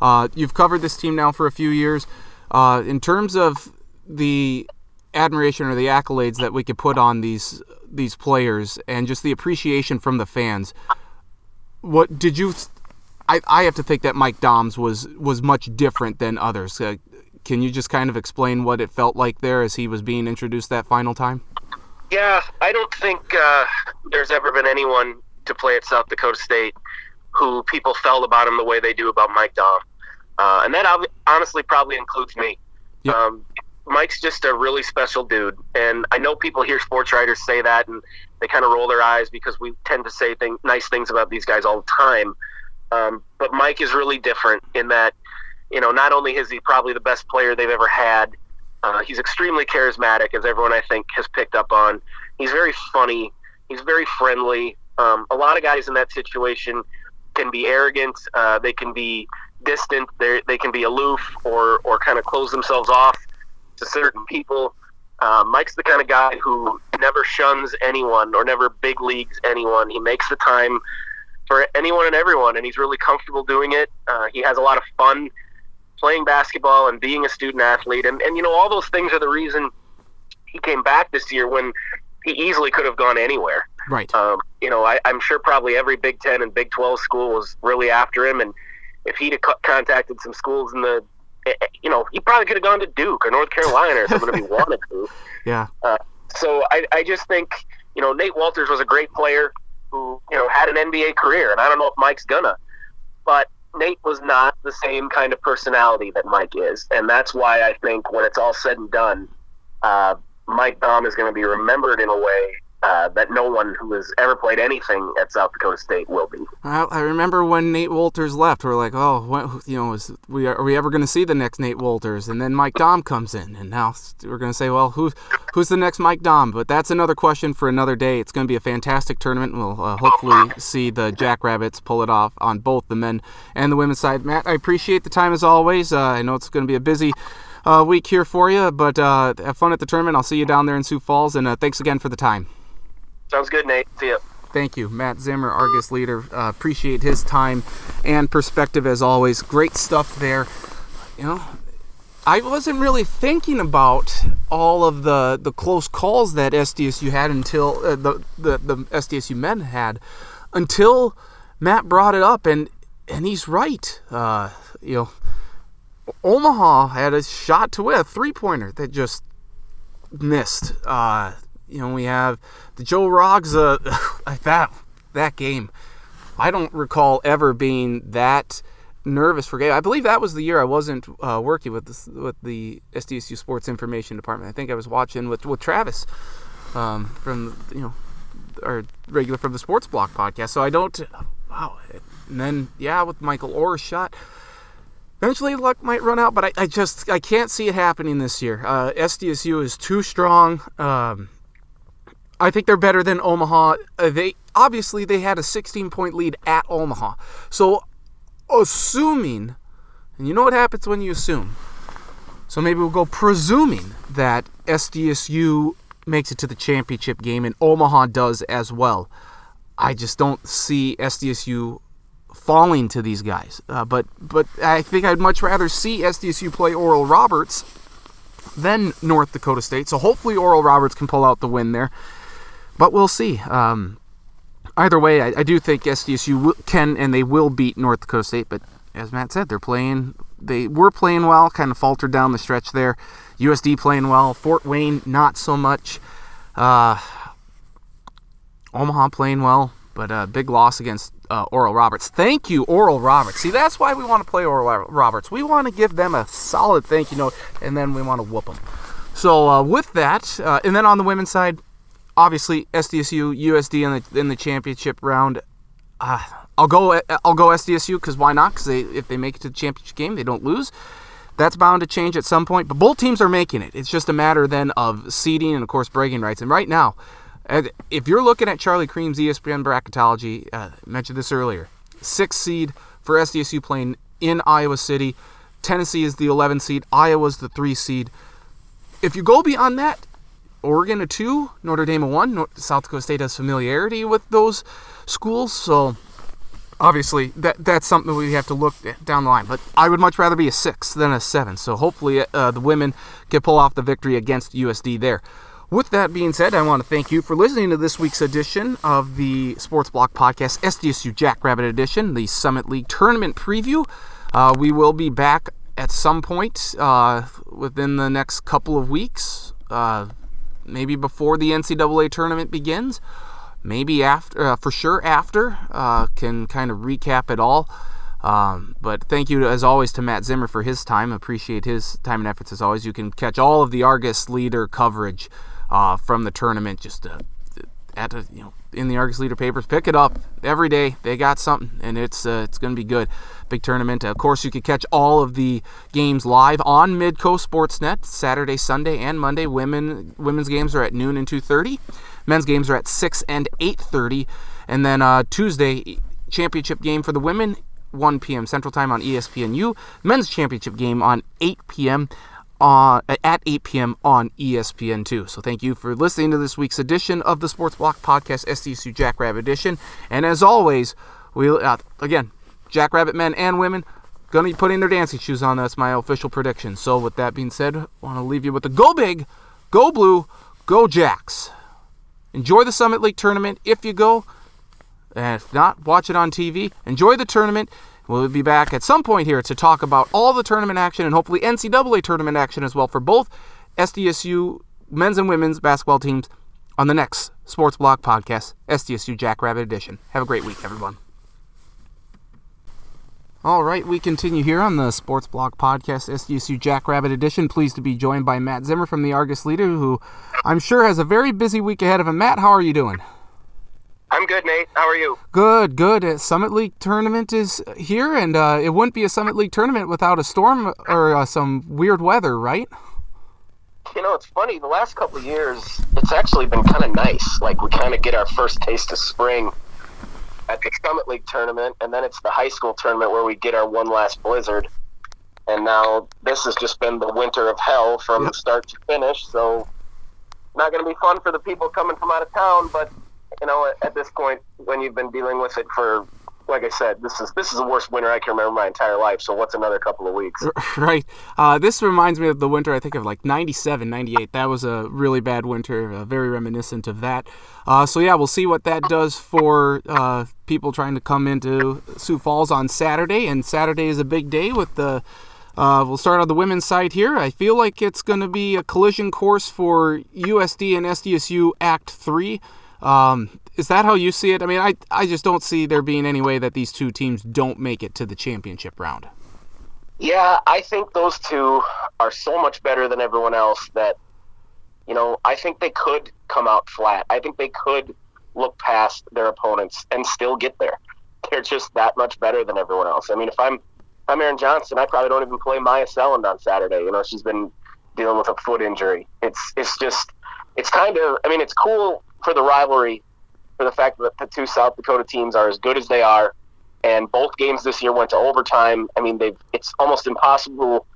Uh, you've covered this team now for a few years. Uh, in terms of the admiration or the accolades that we could put on these these players, and just the appreciation from the fans, what did you? I, I have to think that Mike Daum's was was much different than others. Uh, can you just kind of explain what it felt like there as he was being introduced that final time? Yeah, I don't think uh, there's ever been anyone to play at South Dakota State who people felt about him the way they do about Mike Daum, Uh, and that honestly probably includes me. Yep. Um, Mike's just a really special dude, and I know people hear sports writers say that, and they kind of roll their eyes because we tend to say thing, nice things about these guys all the time. Um, but Mike is really different in that, you know, not only is he probably the best player they've ever had, uh, he's extremely charismatic, as everyone I think has picked up on. He's very funny. He's very friendly. Um, a lot of guys in that situation can be arrogant. Uh, they can be distant. They they can be aloof or or kind of close themselves off to certain people. Uh, Mike's the kind of guy who never shuns anyone or never big leagues anyone. He makes the time for anyone and everyone, and he's really comfortable doing it. Uh, he has a lot of fun playing basketball and being a student athlete. And, and, you know, all those things are the reason he came back this year when he easily could have gone anywhere. Right. Um, you know, I, am sure probably every Big Ten and Big 12 school was really after him. And if he'd have contacted some schools in the, you know, he probably could have gone to Duke or North Carolina or something if he wanted to. Yeah. Uh, so I, I just think, you know, Nate Wolters was a great player who, you know, had an NBA career. And I don't know if Mike's gonna. But Nate was not the same kind of personality that Mike is, and that's why I think when it's all said and done, uh, Mike Daum is going to be remembered in a way uh, that no one who has ever played anything at South Dakota State will be. I, I remember when Nate Wolters left, we are like, oh, what, you know, is we are, are we ever going to see the next Nate Wolters? And then Mike Daum comes in, and now we're going to say, well, who, who's the next Mike Daum? But that's another question for another day. It's going to be a fantastic tournament. We'll uh, hopefully see the Jackrabbits pull it off on both the men and the women's side. Matt, I appreciate the time as always. Uh, I know it's going to be a busy uh, week here for you, but uh, have fun at the tournament. I'll see you down there in Sioux Falls, and uh, thanks again for the time. Sounds good, Nate. See you. Thank you, Matt Zimmer, Argus leader. Uh, appreciate his time and perspective as always. Great stuff there. You know, I wasn't really thinking about all of the, the close calls that SDSU had until uh, the, the the SDSU men had until Matt brought it up, and and he's right. Uh, you know, Omaha had a shot to win a three pointer that just missed. Uh, you know, we have the Joe uh, that that game. I don't recall ever being that nervous for game. I believe that was the year I wasn't uh, working with the, with the SDSU Sports Information Department. I think I was watching with with Travis um, from you know our regular from the Sports Block podcast. So I don't. Wow. And then yeah, with Michael Orr's shot. Eventually, luck might run out, but I, I just I can't see it happening this year. Uh, SDSU is too strong. Um, I think they're better than Omaha. Uh, they obviously they had a 16 point lead at Omaha. So assuming, and you know what happens when you assume. So maybe we'll go presuming that SDSU makes it to the championship game and Omaha does as well. I just don't see SDSU falling to these guys. Uh, but but I think I'd much rather see SDSU play Oral Roberts than North Dakota State. So hopefully Oral Roberts can pull out the win there but we'll see. Um, either way, I, I, do think SDSU can and they will beat North Dakota State. But as Matt said, they're playing. They were playing well, kind of faltered down the stretch there. USD playing well. Fort Wayne not so much. Uh, Omaha playing well, but a big loss against uh, Oral Roberts. Thank you, Oral Roberts. See, that's why we want to play Oral Roberts. We want to give them a solid thank you note, and then we want to whoop them. So uh, with that, uh, and then on the women's side, obviously SDSU USD in the in the championship round. Uh, I'll go I'll go SDSU because why not? Because they if they make it to the championship game, they don't lose. That's bound to change at some point, but both teams are making it. It's just a matter then of seeding and, of course, bragging rights. And right now, if you're looking at Charlie Creme's ESPN bracketology, uh, mentioned this earlier, sixth seed for SDSU playing in Iowa City. Tennessee is the 11 seed. Iowa's the 3 seed. If you go beyond that, Oregon a 2, Notre Dame a 1. South Dakota State has familiarity with those schools, so obviously that that's something we have to look down the line. But I would much rather be a six than a seven. So hopefully uh, the women can pull off the victory against USD there. With that being said, I want to thank you for listening to this week's edition of the Sports Block Podcast, SDSU Jackrabbit Edition, the Summit League Tournament Preview. Uh, we will be back at some point uh, within the next couple of weeks, uh, maybe before the NCAA tournament begins maybe after, uh, for sure after, uh, can kind of recap it all. Um, but thank you, as always, to Matt Zimmer for his time. Appreciate his time and efforts as always. You can catch all of the Argus Leader coverage uh, from the tournament just at a, you know in the Argus Leader papers. Pick it up every day. They got something, and it's uh, it's going to be good. Big tournament. Of course, you can catch all of the games live on Midco Sportsnet Saturday, Sunday, and Monday. Women women's games are at noon and two thirty. Men's games are at 6 and 8:30, and then uh, Tuesday championship game for the women 1 p.m. Central Time on ESPNU. Men's championship game on 8 p.m. Uh, at 8 p.m. on ESPN2. So thank you for listening to this week's edition of the Sports Block Podcast, SDSU Jackrabbit Edition. And as always, we uh, again, Jackrabbit men and women going to be putting their dancing shoes on. That's my official prediction. So with that being said, I want to leave you with the go big, go blue, go Jacks. Enjoy the Summit League tournament if you go. And if not, watch it on TV. Enjoy the tournament. We'll be back at some point here to talk about all the tournament action and hopefully NCAA tournament action as well for both SDSU men's and women's basketball teams on the next Sports Block podcast, SDSU Jackrabbit Edition. Have a great week, everyone. All right, we continue here on the Sports Block Podcast, SDSU Jackrabbit Edition. Pleased to be joined by Matt Zimmer from the Argus Leader, who I'm sure has a very busy week ahead of him. Matt, how are you doing? I'm good, Nate. How are you? Good, good. A Summit League tournament is here, and uh, it wouldn't be a Summit League tournament without a storm or uh, some weird weather, right? You know, it's funny. The last couple of years, it's actually been kind of nice. Like we kind of get our first taste of spring at the Summit League tournament, and then it's the high school tournament where we get our one last blizzard. And now this has just been the winter of hell from yep. start to finish. So not going to be fun for the people coming from out of town. But you know, at, this point, when you've been dealing with it for like I said, this is this is the worst winter I can remember my entire life. So what's another couple of weeks? Right. Uh, this reminds me of the winter I think of like 97, 98. That was a really bad winter, uh, very reminiscent of that. Uh, so yeah, we'll see what that does for uh, people trying to come into Sioux Falls on Saturday. And Saturday is a big day with the. Uh, we'll start on the women's side here. I feel like it's going to be a collision course for USD and SDSU Act 3. Um, is that how you see it? I mean, I I just don't see there being any way that these two teams don't make it to the championship round. Yeah, I think those two are so much better than everyone else that you know, I think they could come out flat. I think they could look past their opponents and still get there. They're just that much better than everyone else. I mean, if I'm I'm Aaron Johnston, I probably don't even play Myah Selland on Saturday. You know, she's been dealing with a foot injury. It's it's just it's kind of I mean, it's cool for the rivalry for the fact that the two South Dakota teams are as good as they are, and both games this year went to overtime. I mean, they've it's almost impossible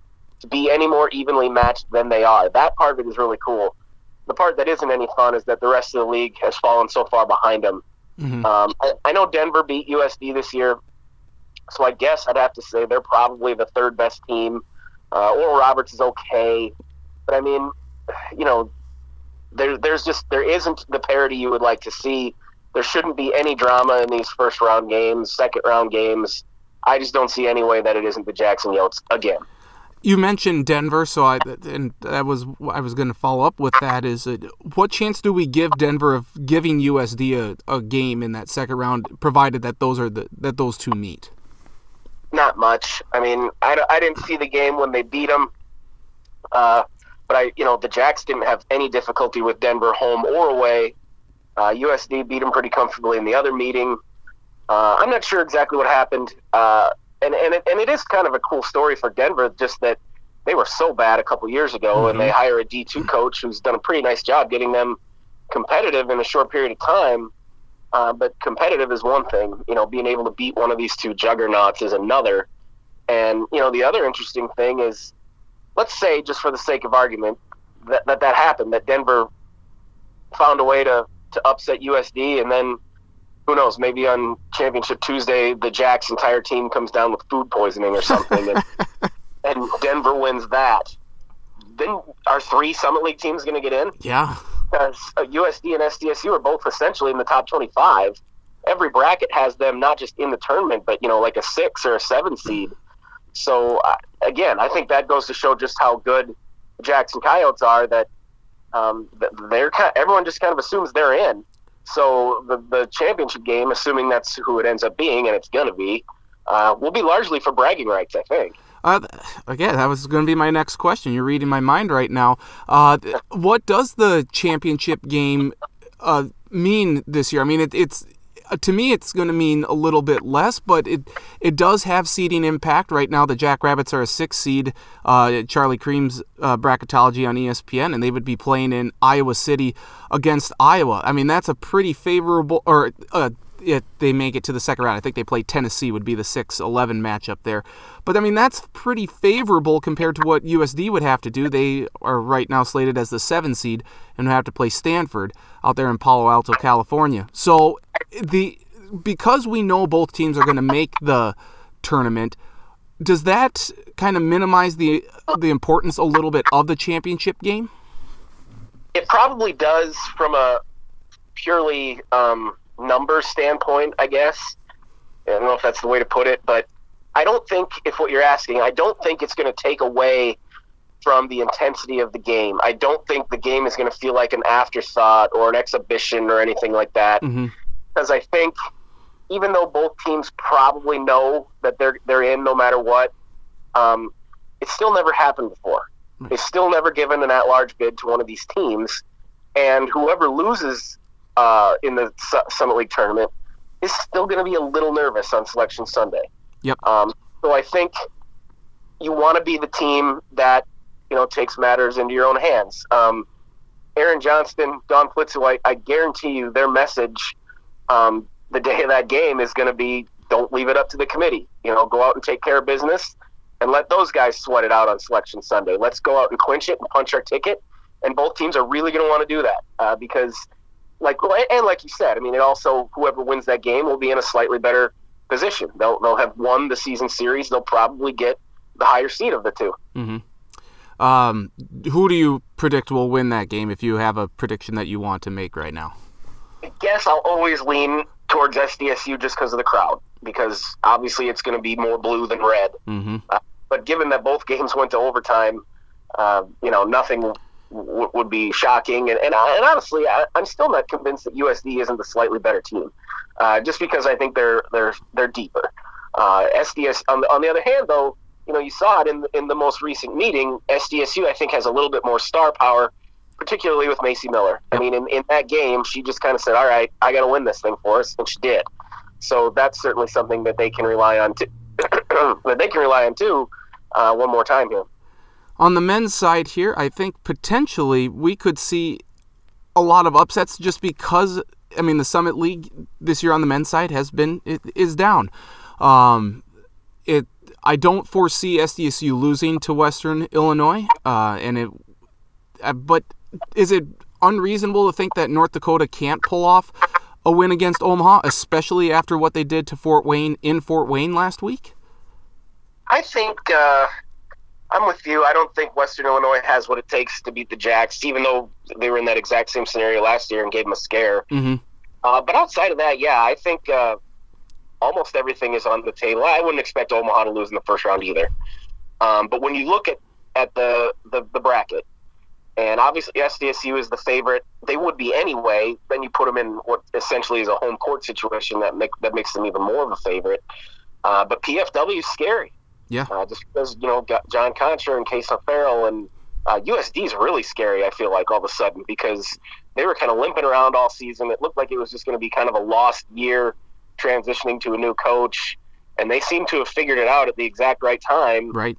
to be any more evenly matched than they are. That part of it is really cool. The part that isn't any fun is that the rest of the league has fallen so far behind them. Mm-hmm. Um, I, I know Denver beat USD this year, so I guess I'd have to say they're probably the third best team. Uh, Oral Roberts is okay, but I mean, you know, there, there's just there isn't the parity you would like to see there shouldn't be any drama in these first round games, second round games. I just don't see any way that it isn't the Jackson Yotes again. You mentioned Denver, so I and that was I was going to follow up with that. Is it, what chance do we give Denver of giving USD a, a game in that second round, provided that those are the that those two meet? Not much. I mean, I, I didn't see the game when they beat them, uh, but I you know the Jacks didn't have any difficulty with Denver home or away. Uh, USD beat them pretty comfortably in the other meeting. Uh, I'm not sure exactly what happened, uh, and and it, and it is kind of a cool story for Denver, just that they were so bad a couple years ago, mm-hmm. and they hire a D two coach who's done a pretty nice job getting them competitive in a short period of time. Uh, but competitive is one thing. You know, being able to beat one of these two juggernauts is another. And you know, the other interesting thing is, let's say, just for the sake of argument, that that, that happened. That Denver found a way to to upset USD, and then who knows? Maybe on Championship Tuesday, the Jacks entire team comes down with food poisoning or something, and, and Denver wins that. Then are three Summit League teams going to get in? Yeah because uh, USD and SDSU are both essentially in the top 25. Every bracket has them not just in the tournament, but you know, like a six or a seven seed. So uh, again, I think that goes to show just how good Jackson Coyotes are. That um, they're kind of, everyone just kind of assumes they're in. So the the championship game, assuming that's who it ends up being, and it's going to be, uh, will be largely for bragging rights. I think. Uh, again, that was going to be my next question. You're reading my mind right now. Uh, what does the championship game uh, mean this year? I mean, it, it's to me, it's going to mean a little bit less, but it it does have seeding impact. Right now, the Jackrabbits are a six seed. Uh, Charlie Creme's uh, bracketology on ESPN, and they would be playing in Iowa City against Iowa. I mean, that's a pretty favorable or it, they make it to the second round. I think they play Tennessee would be the 6-11 matchup there. But I mean that's pretty favorable compared to what USD would have to do. They are right now slated as the 7 seed and have to play Stanford out there in Palo Alto, California. So the because we know both teams are going to make the tournament, does that kind of minimize the the importance a little bit of the championship game? It probably does from a purely um, number standpoint, I guess. I don't know if that's the way to put it, but I don't think, if what you're asking, I don't think it's going to take away from the intensity of the game. I don't think the game is going to feel like an afterthought or an exhibition or anything like that. Mm-hmm. Because I think, even though both teams probably know that they're they're in no matter what, um, it's still never happened before. They've still never given an at-large bid to one of these teams, and whoever loses uh, in the Su- Summit League tournament is still going to be a little nervous on Selection Sunday. Yep. Um, so I think you want to be the team that you know takes matters into your own hands. Um, Aaron Johnston, Dawn Plitzuweit, I guarantee you their message um, the day of that game is going to be don't leave it up to the committee. You know, go out and take care of business and let those guys sweat it out on Selection Sunday. Let's go out and clinch it and punch our ticket. And both teams are really going to want to do that uh, because – like and like you said, I mean, it also whoever wins that game will be in a slightly better position. They'll they'll have won the season series. They'll probably get the higher seed of the 2 mm-hmm. um, who do you predict will win that game if you have a prediction that you want to make right now? I guess I'll always lean towards SDSU just because of the crowd, because obviously it's going to be more blue than red. Mm-hmm. Uh, but given that both games went to overtime, uh, you know, nothing w- would be shocking. And, and, and honestly, I, am still not convinced that USD isn't the slightly better team, uh, just because I think they're they're they're deeper. Uh, SDS on the, on the other hand, though, you know, you saw it in in the most recent meeting. SDSU, I think, has a little bit more star power, particularly with Macy Miller. I mean, in, in that game, she just kind of said, "All right, I got to win this thing for us," and she did. So that's certainly something that they can rely on. To, that they can rely on too. Uh, one more time here. On the men's side here, I think potentially we could see a lot of upsets just because I mean the Summit League this year on the men's side has been it is down. Um, it I don't foresee SDSU losing to Western Illinois, uh, and it. Uh, but is it unreasonable to think that North Dakota can't pull off a win against Omaha, especially after what they did to Fort Wayne in Fort Wayne last week? I think uh, I'm with you. I don't think Western Illinois has what it takes to beat the Jacks, even though they were in that exact same scenario last year and gave them a scare. Mm-hmm. Uh, but outside of that, yeah, I think uh, almost everything is on the table. I wouldn't expect Omaha to lose in the first round either. Um, but when you look at, at the, the, the bracket, and obviously SDSU is the favorite, they would be anyway. Then you put them in what essentially is a home court situation that make, that makes them even more of a favorite. Uh, but PFW is scary. Yeah. Uh, just because, you know, got John Konchar and Kason Harrell and uh, USD is really scary, I feel like, all of a sudden, because they were kind of limping around all season. It looked like it was just going to be kind of a lost year transitioning to a new coach. And they seem to have figured it out at the exact right time. Right.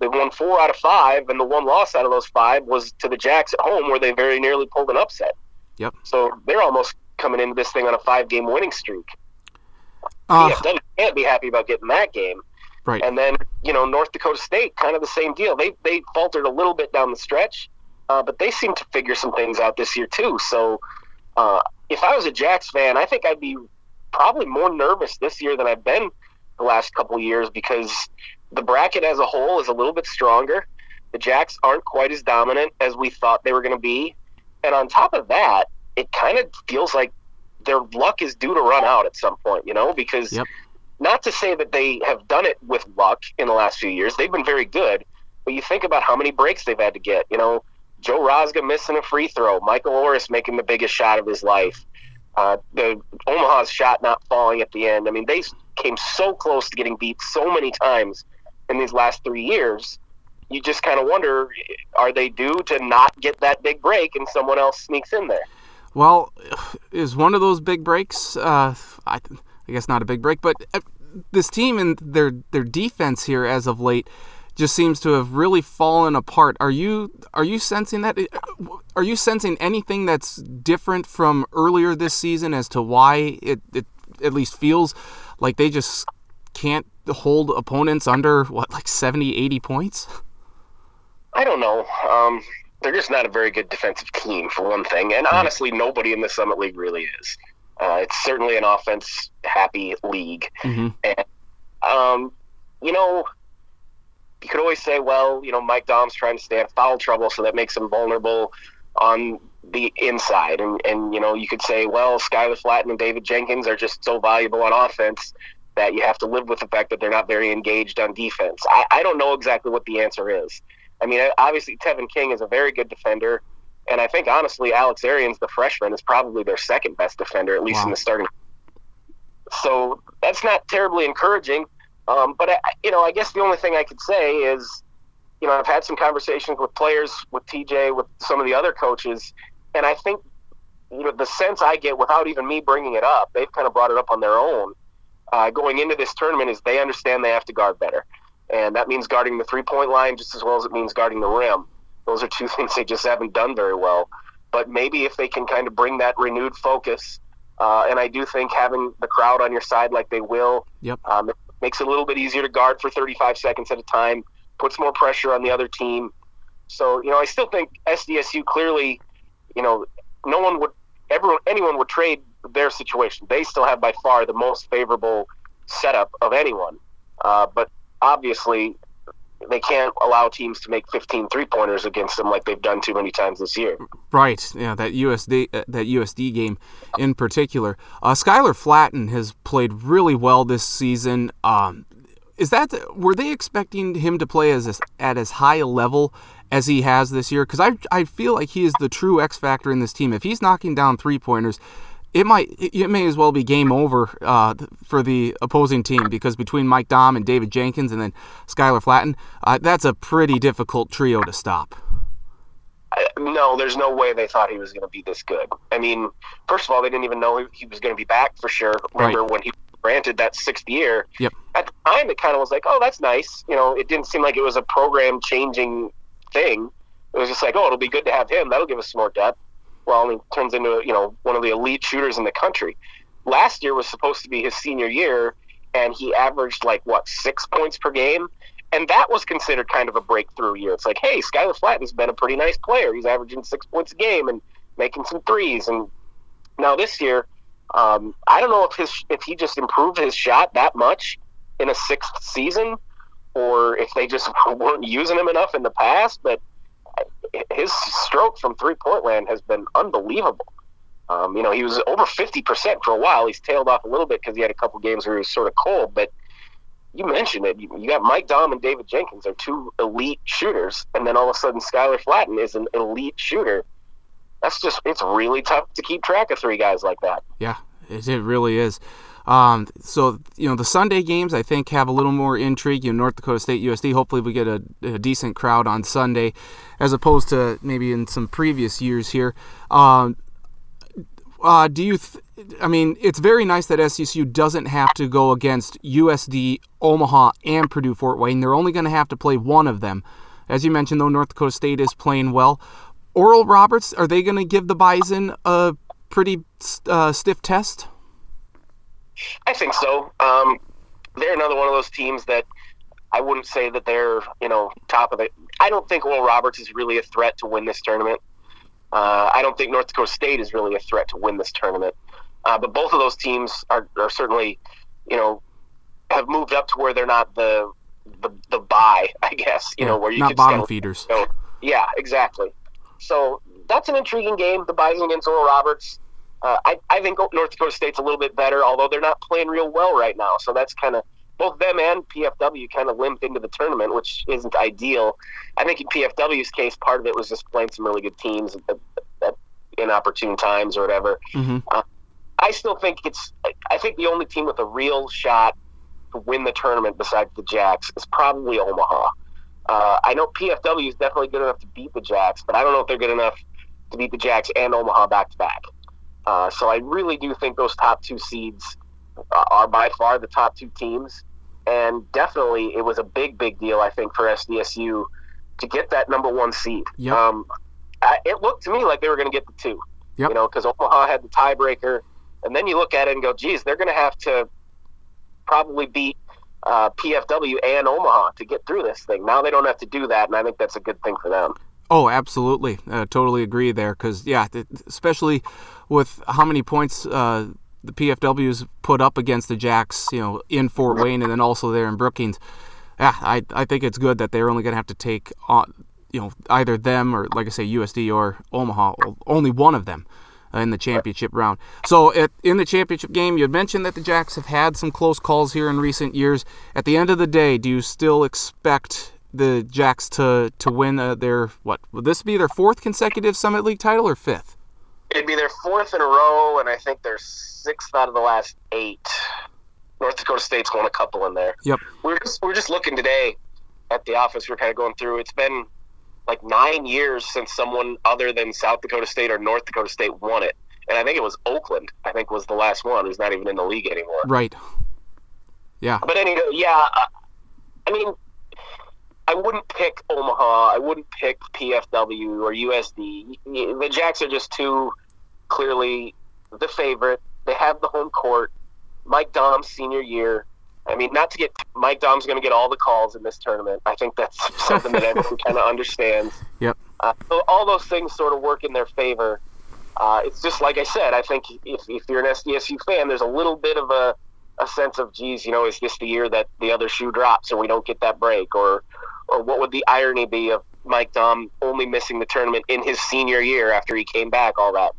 They won four out of five, and the one loss out of those five was to the Jacks at home, where they very nearly pulled an upset. Yep. So they're almost coming into this thing on a five-game winning streak. Uh, PFW can't be happy about getting that game. Right. And then you know North Dakota State, kind of the same deal. They they faltered a little bit down the stretch, uh, but they seem to figure some things out this year too. So uh, if I was a Jacks fan, I think I'd be probably more nervous this year than I've been the last couple of years because the bracket as a whole is a little bit stronger. The Jacks aren't quite as dominant as we thought they were going to be, and on top of that, it kind of feels like their luck is due to run out at some point. You know, because Yep. Not to say that they have done it with luck in the last few years. They've been very good, but you think about how many breaks they've had to get. You know, Joe Rosga missing a free throw, Michael Orris making the biggest shot of his life, uh, the Omaha's shot not falling at the end. I mean, they came so close to getting beat so many times in these last three years. You just kind of wonder, are they due to not get that big break and someone else sneaks in there? Well, is one of those big breaks? Uh, I, I guess not a big break, but uh, this team and their their defense here as of late just seems to have really fallen apart. Are you are you sensing that? Are you sensing anything that's different from earlier this season as to why it, it at least feels like they just can't hold opponents under what like 70 80 points? I don't know. Um, they're just not a very good defensive team, for one thing. And honestly, nobody in the Summit League really is. Uh, it's certainly an offense happy league. Mhm. And, um, you know, you could always say, well, you know, Mike Daum's trying to stay out of foul trouble, so that makes him vulnerable on the inside. And, and you know, you could say, well, Skyler Flatten and David Jenkins are just so valuable on offense that you have to live with the fact that they're not very engaged on defense. I, I don't know exactly what the answer is. I mean, obviously, Tevin King is a very good defender. And I think, honestly, Alex Arians, the freshman, is probably their second best defender, at least Wow. in the starting. So that's not terribly encouraging. Um, but, I, you know, I guess the only thing I could say is, you know, I've had some conversations with players, with TJ, with some of the other coaches. And I think, you know, the sense I get without even me bringing it up, they've kind of brought it up on their own uh, going into this tournament is they understand they have to guard better. And that means guarding the three point line just as well as it means guarding the rim. Those are two things they just haven't done very well. But maybe if they can kind of bring that renewed focus, uh, and I do think having the crowd on your side like they will Yep. um, it makes it a little bit easier to guard for 35 seconds at a time, puts more pressure on the other team. So, you know, I still think SDSU clearly, you know, no one would, everyone, anyone would trade their situation. They still have by far the most favorable setup of anyone. Uh, but obviously, they can't allow teams to make 15 three pointers against them like they've done too many times this year. Right. Yeah, that USD uh, that USD game in particular. Uh, Skyler Flatten has played really well this season. Um, is that were they expecting him to play as at as high a level as he has this year? Because I I feel like he is the true X factor in this team. If he's knocking down three pointers. It might. It may as well be game over uh, for the opposing team because between Mike Daum and David Jenkins and then Skyler Flatten, uh, that's a pretty difficult trio to stop. No, there's no way they thought he was going to be this good. I mean, first of all, they didn't even know he- was going to be back for sure. Remember when he granted that sixth year? Yep. At the time, it kind of was like, oh, that's nice. You know, it didn't seem like it was a program changing thing. It was just like, oh, it'll be good to have him. That'll give us some more depth. Well, he turns into you know one of the elite shooters in the country. Last year was supposed to be his senior year, and he averaged like what six points per game and that was considered kind of a breakthrough year. It's like, hey, Skyler Flatten's been a pretty nice player. He's averaging six points a game and making some threes. And now this year, um, I don't know if his if he just improved his shot that much in a sixth season, or if they just weren't using him enough in the past. But his stroke from three point land has been unbelievable. Um, you know, he was over fifty percent for a while. He's tailed off a little bit because he had a couple games where he was sort of cold, but you mentioned it. You, you got Mike Daum and David Jenkins are two elite shooters, and then all of a sudden Skyler Flatten is an elite shooter. That's just it's really tough to keep track of three guys like that. Yeah, it really is. Um, so you know the Sunday games I think have a little more intrigue. You know North Dakota State USD. Hopefully we get a, a decent crowd on Sunday, as opposed to maybe in some previous years here. Um, uh, do you th- I mean, it's very nice that SDSU doesn't have to go against USD, Omaha, and Purdue Fort Wayne. They're only going to have to play one of them. As you mentioned, though, North Dakota State is playing well. Oral Roberts, are they going to give the Bison a pretty uh, stiff test? I think so. Um, they're another one of those teams that I wouldn't say that they're you know top of it. I don't think Oral Roberts is really a threat to win this tournament. Uh, I don't think North Dakota State is really a threat to win this tournament. Uh, but both of those teams are, are certainly, you know, have moved up to where they're not the the, the buy, I guess. You yeah, know, where you not bottom feeders. You know, yeah, exactly. So that's an intriguing game. The Bison against Oral Roberts. Uh, I, I think North Dakota State's a little bit better, although they're not playing real well right now. So that's kind of both them and PFW kind of limped into the tournament, which isn't ideal. I think in PFW's case, part of it was just playing some really good teams at, at inopportune times or whatever. Mm-hmm. Uh, I still think it's. I think the only team with a real shot to win the tournament besides the Jacks is probably Omaha. Uh, I know PFW is definitely good enough to beat the Jacks, but I don't know if they're good enough to beat the Jacks and Omaha back to back. Uh, so I really do think those top two seeds are by far the top two teams and definitely it was a big, big deal. I think for SDSU to get that number one seed. Yep. Um, I, it looked to me like they were going to get the two. Yep. You know, because Omaha had the tiebreaker, and then you look at it and go, "Geez, they're going to have to probably beat uh, PFW and Omaha to get through this thing." Now they don't have to do that, and I think that's a good thing for them. Oh, absolutely. Uh, totally agree there. Because, yeah, especially with how many points uh, the PFWs put up against the Jacks, you know, in Fort Wayne and then also there in Brookings. Yeah, I, I think it's good that they're only going to have to take on, you know, either them or, like I say, USD or Omaha, only one of them in the championship round. So at, in the championship game, you mentioned that the Jacks have had some close calls here in recent years. At the end of the day, do you still expect the Jacks to to win uh, their what? Would this be their fourth consecutive Summit League title or fifth? It'd be their fourth in a row, and I think they're sixth out of the last eight. North Dakota State's won a couple in there. Yep. We're just we're just looking today at the office. We're kind of going through. It's been like nine years since someone other than South Dakota State or North Dakota State won it, and I think it was Oakland. I think was the last one who's not even in the league anymore. Right. Yeah. But anyway, yeah. Uh, I mean, I wouldn't pick Omaha. I wouldn't pick PFW or USD. The Jacks are just too clearly the favorite. They have the home court. Mike Daum's senior year. I mean, not to get Mike Daum's going to get all the calls in this tournament. I think that's something that everyone kind of understands. Yep. Uh, so all those things sort of work in their favor. Uh, it's just like I said. I think if, if you're an SDSU fan, there's a little bit of a, a sense of, geez, you know, is this the year that the other shoe drops, or we don't get that break, or or what would the irony be of Mike Daum only missing the tournament in his senior year after he came back? All that.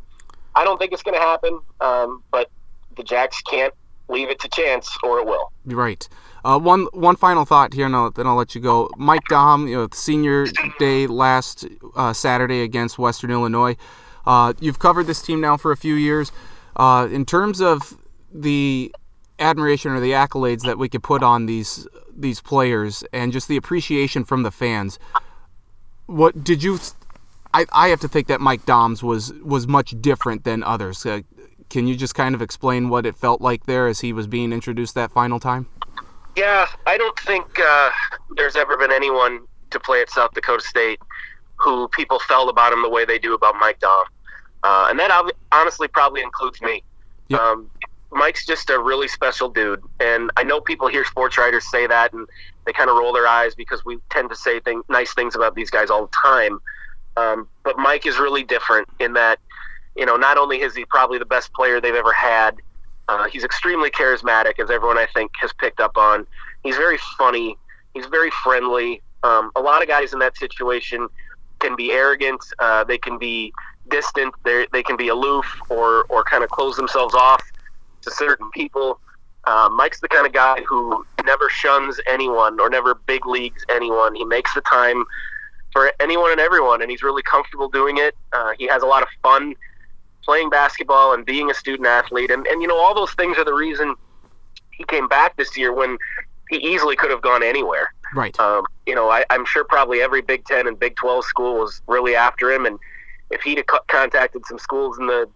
I don't think it's going to happen, um, but the Jacks can't leave it to chance, or it will. Right. Uh, one one final thought here, and I'll, then I'll let you go. Mike Daum, you know, senior day last uh, Saturday against Western Illinois. Uh, you've covered this team now for a few years. Uh, in terms of the admiration or the accolades that we could put on these these players and just the appreciation from the fans. What did you? I, I have to think that Mike Daum's was was much different than others. Uh, can you just kind of explain what it felt like there as he was being introduced that final time? Yeah, I don't think uh, there's ever been anyone to play at South Dakota State who people felt about him the way they do about Mike Daum, uh, and that honestly probably includes me. Yep. Um, Mike's just a really special dude, and I know people hear sports writers say that, and they kind of roll their eyes because we tend to say thing, nice things about these guys all the time. Um, but Mike is really different in that, you know, not only is he probably the best player they've ever had, uh, he's extremely charismatic, as everyone I think has picked up on. He's very funny. He's very friendly. Um, a lot of guys in that situation can be arrogant. Uh, they can be distant. They they can be aloof or or kind of close themselves off to certain people. Uh, Mike's the kind of guy who never shuns anyone or never big leagues anyone. He makes the time for anyone and everyone, and he's really comfortable doing it. Uh, he has a lot of fun playing basketball and being a student athlete, and, and you know all those things are the reason he came back this year when he easily could have gone anywhere. Right. Um, you know, I, I'm sure probably every Big Ten and Big Twelve school was really after him, and if he'd have contacted some schools in the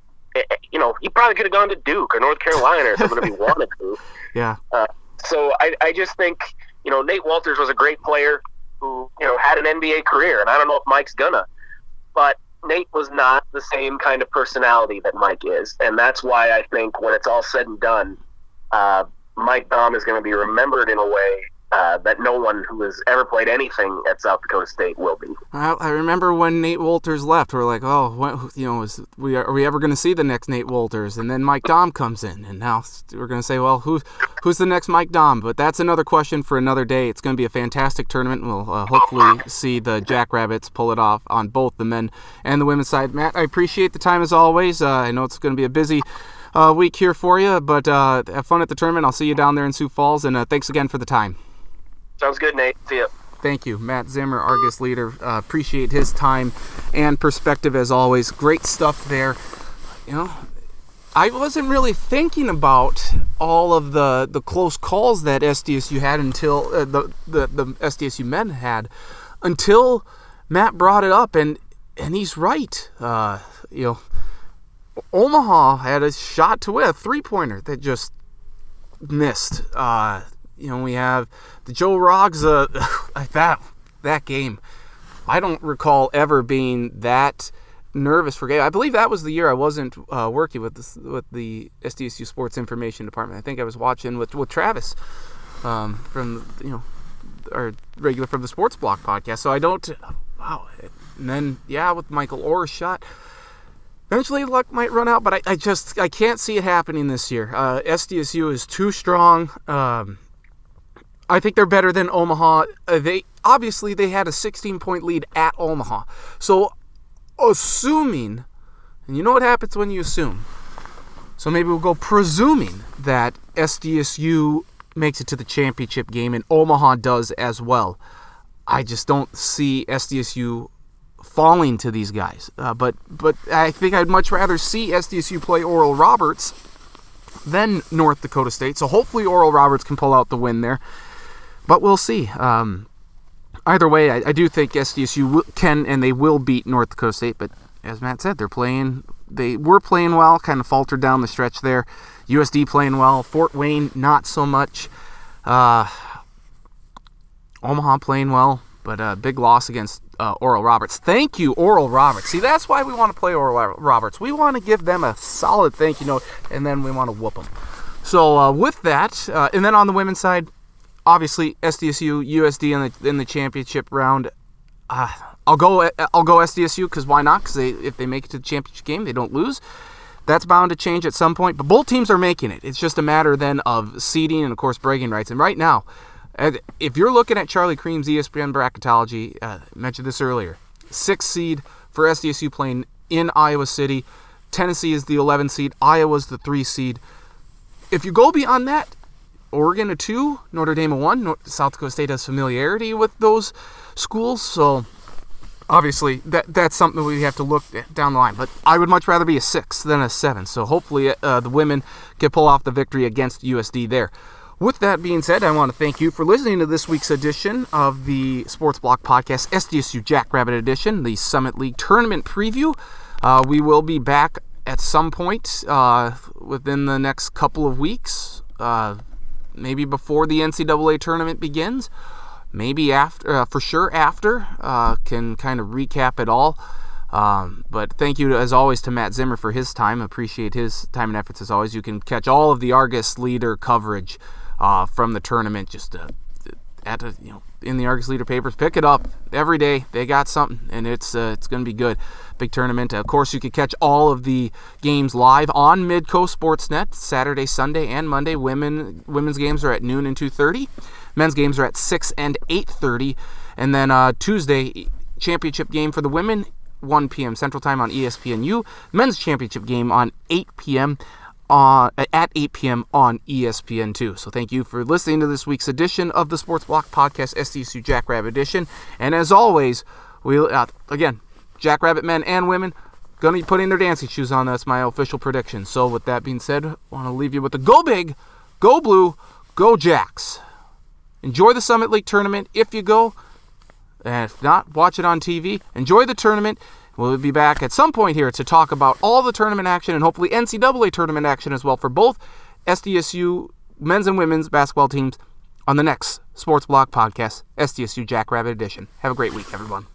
you know, he probably could have gone to Duke or North Carolina or something if he wanted to. Yeah. Uh, so I, I just think, you know, Nate Wolters was a great player who, you know, had an NBA career, and I don't know if Mike's gonna, but Nate was not the same kind of personality that Mike is, and that's why I think when it's all said and done, uh, Mike Daum is going to be remembered in a way uh, that no one who has ever played anything at South Dakota State will be. I, I remember when Nate Wolters left, we are like, oh, what, you know, is we are, are we ever going to see the next Nate Wolters? And then Mike Daum comes in, and now we're going to say, well, who who's the next Mike Daum? But that's another question for another day. It's going to be a fantastic tournament. We'll uh, hopefully see the Jackrabbits pull it off on both the men and the women's side. Matt, I appreciate the time as always. Uh, I know it's going to be a busy. Uh, week here for you, but uh, have fun at the tournament. I'll see you down there in Sioux Falls, and uh, thanks again for the time. Sounds good, Nate. See ya. Thank you, Matt Zimmer, Argus leader. Uh, appreciate his time and perspective as always. Great stuff there. You know, I wasn't really thinking about all of the the close calls that SDSU had until uh, the, the the SDSU men had until Matt brought it up, and and he's right. Uh, you know, Omaha had a shot to win a three pointer that just missed. Uh, you know, we have the Joe uh, that that game. I don't recall ever being that nervous for game. I believe that was the year I wasn't uh, working with the, with the SDSU Sports Information Department. I think I was watching with with Travis um, from you know our regular from the Sports Block podcast. So I don't. Wow. And then yeah, with Michael Orr's shot. Eventually, luck might run out, but I, I just I can't see it happening this year. Uh, SDSU is too strong. Um, I think they're better than Omaha. Uh, they obviously they had a 16 point lead at Omaha. So assuming, and you know what happens when you assume. So maybe we'll go presuming that SDSU makes it to the championship game and Omaha does as well. I just don't see SDSU falling to these guys. Uh, but but I think I'd much rather see SDSU play Oral Roberts than North Dakota State. So hopefully Oral Roberts can pull out the win there but we'll see. Um, either way, I, I, do think SDSU can and they will beat North Dakota State. But as Matt said, they're playing. They were playing well, kind of faltered down the stretch there. USD playing well. Fort Wayne not so much. Uh, Omaha playing well, but a big loss against uh, Oral Roberts. Thank you, Oral Roberts. See, that's why we want to play Oral Roberts. We want to give them a solid thank you note, and then we want to whoop them. So uh, with that, uh, and then on the women's side, obviously SDSU, USD in the in the championship round. Uh, I'll go I'll go SDSU because why not? Because they if they make it to the championship game, they don't lose. That's bound to change at some point. But both teams are making it. It's just a matter then of seeding and of course bragging rights. And right now, if you're looking at Charlie Creme's ESPN bracketology, uh, mentioned this earlier, six seed for SDSU playing in Iowa City. Tennessee is the 11 seed. Iowa's the three seed. If you go beyond that, Oregon a two, Notre Dame a one. South Dakota State has familiarity with those schools, so obviously that that's something we have to look down the line. But I would much rather be a six than a seven. So hopefully uh, the women can pull off the victory against USD there. With that being said, I want to thank you for listening to this week's edition of the Sports Block Podcast, SDSU Jackrabbit Edition, the Summit League Tournament Preview. Uh, we will be back at some point uh, within the next couple of weeks. Uh, maybe before the NCAA tournament begins, maybe after, uh, for sure after, uh, can kind of recap it all. Um, but thank you, as always, to Matt Zimmer for his time. Appreciate his time and efforts as always. You can catch all of the Argus Leader coverage uh, from the tournament just uh, at a, you know in the Argus Leader papers. Pick it up every day. They got something, and it's uh, it's going to be good. Big tournament. Of course, you can catch all of the games live on Midco Sportsnet Saturday, Sunday, and Monday. Women women's games are at noon and 2:30. Men's games are at 6 and 8:30, and then uh, Tuesday championship game for the women 1 p.m. Central Time on ESPNU. Men's championship game on 8 p.m uh, at 8 p.m. on ESPN2. So thank you for listening to this week's edition of the Sports Block Podcast, SDSU Jackrabbit Edition. And as always, we uh, again, Jackrabbit men and women going to be putting their dancing shoes on. That's my official prediction. So with that being said, I want to leave you with the go big, go blue, go Jacks. Enjoy the Summit League tournament if you go. And if not, watch it on TV. Enjoy the tournament. We'll be back at some point here to talk about all the tournament action and hopefully NCAA tournament action as well for both SDSU men's and women's basketball teams on the next Sports Block Podcast, SDSU Jackrabbit Edition. Have a great week, everyone.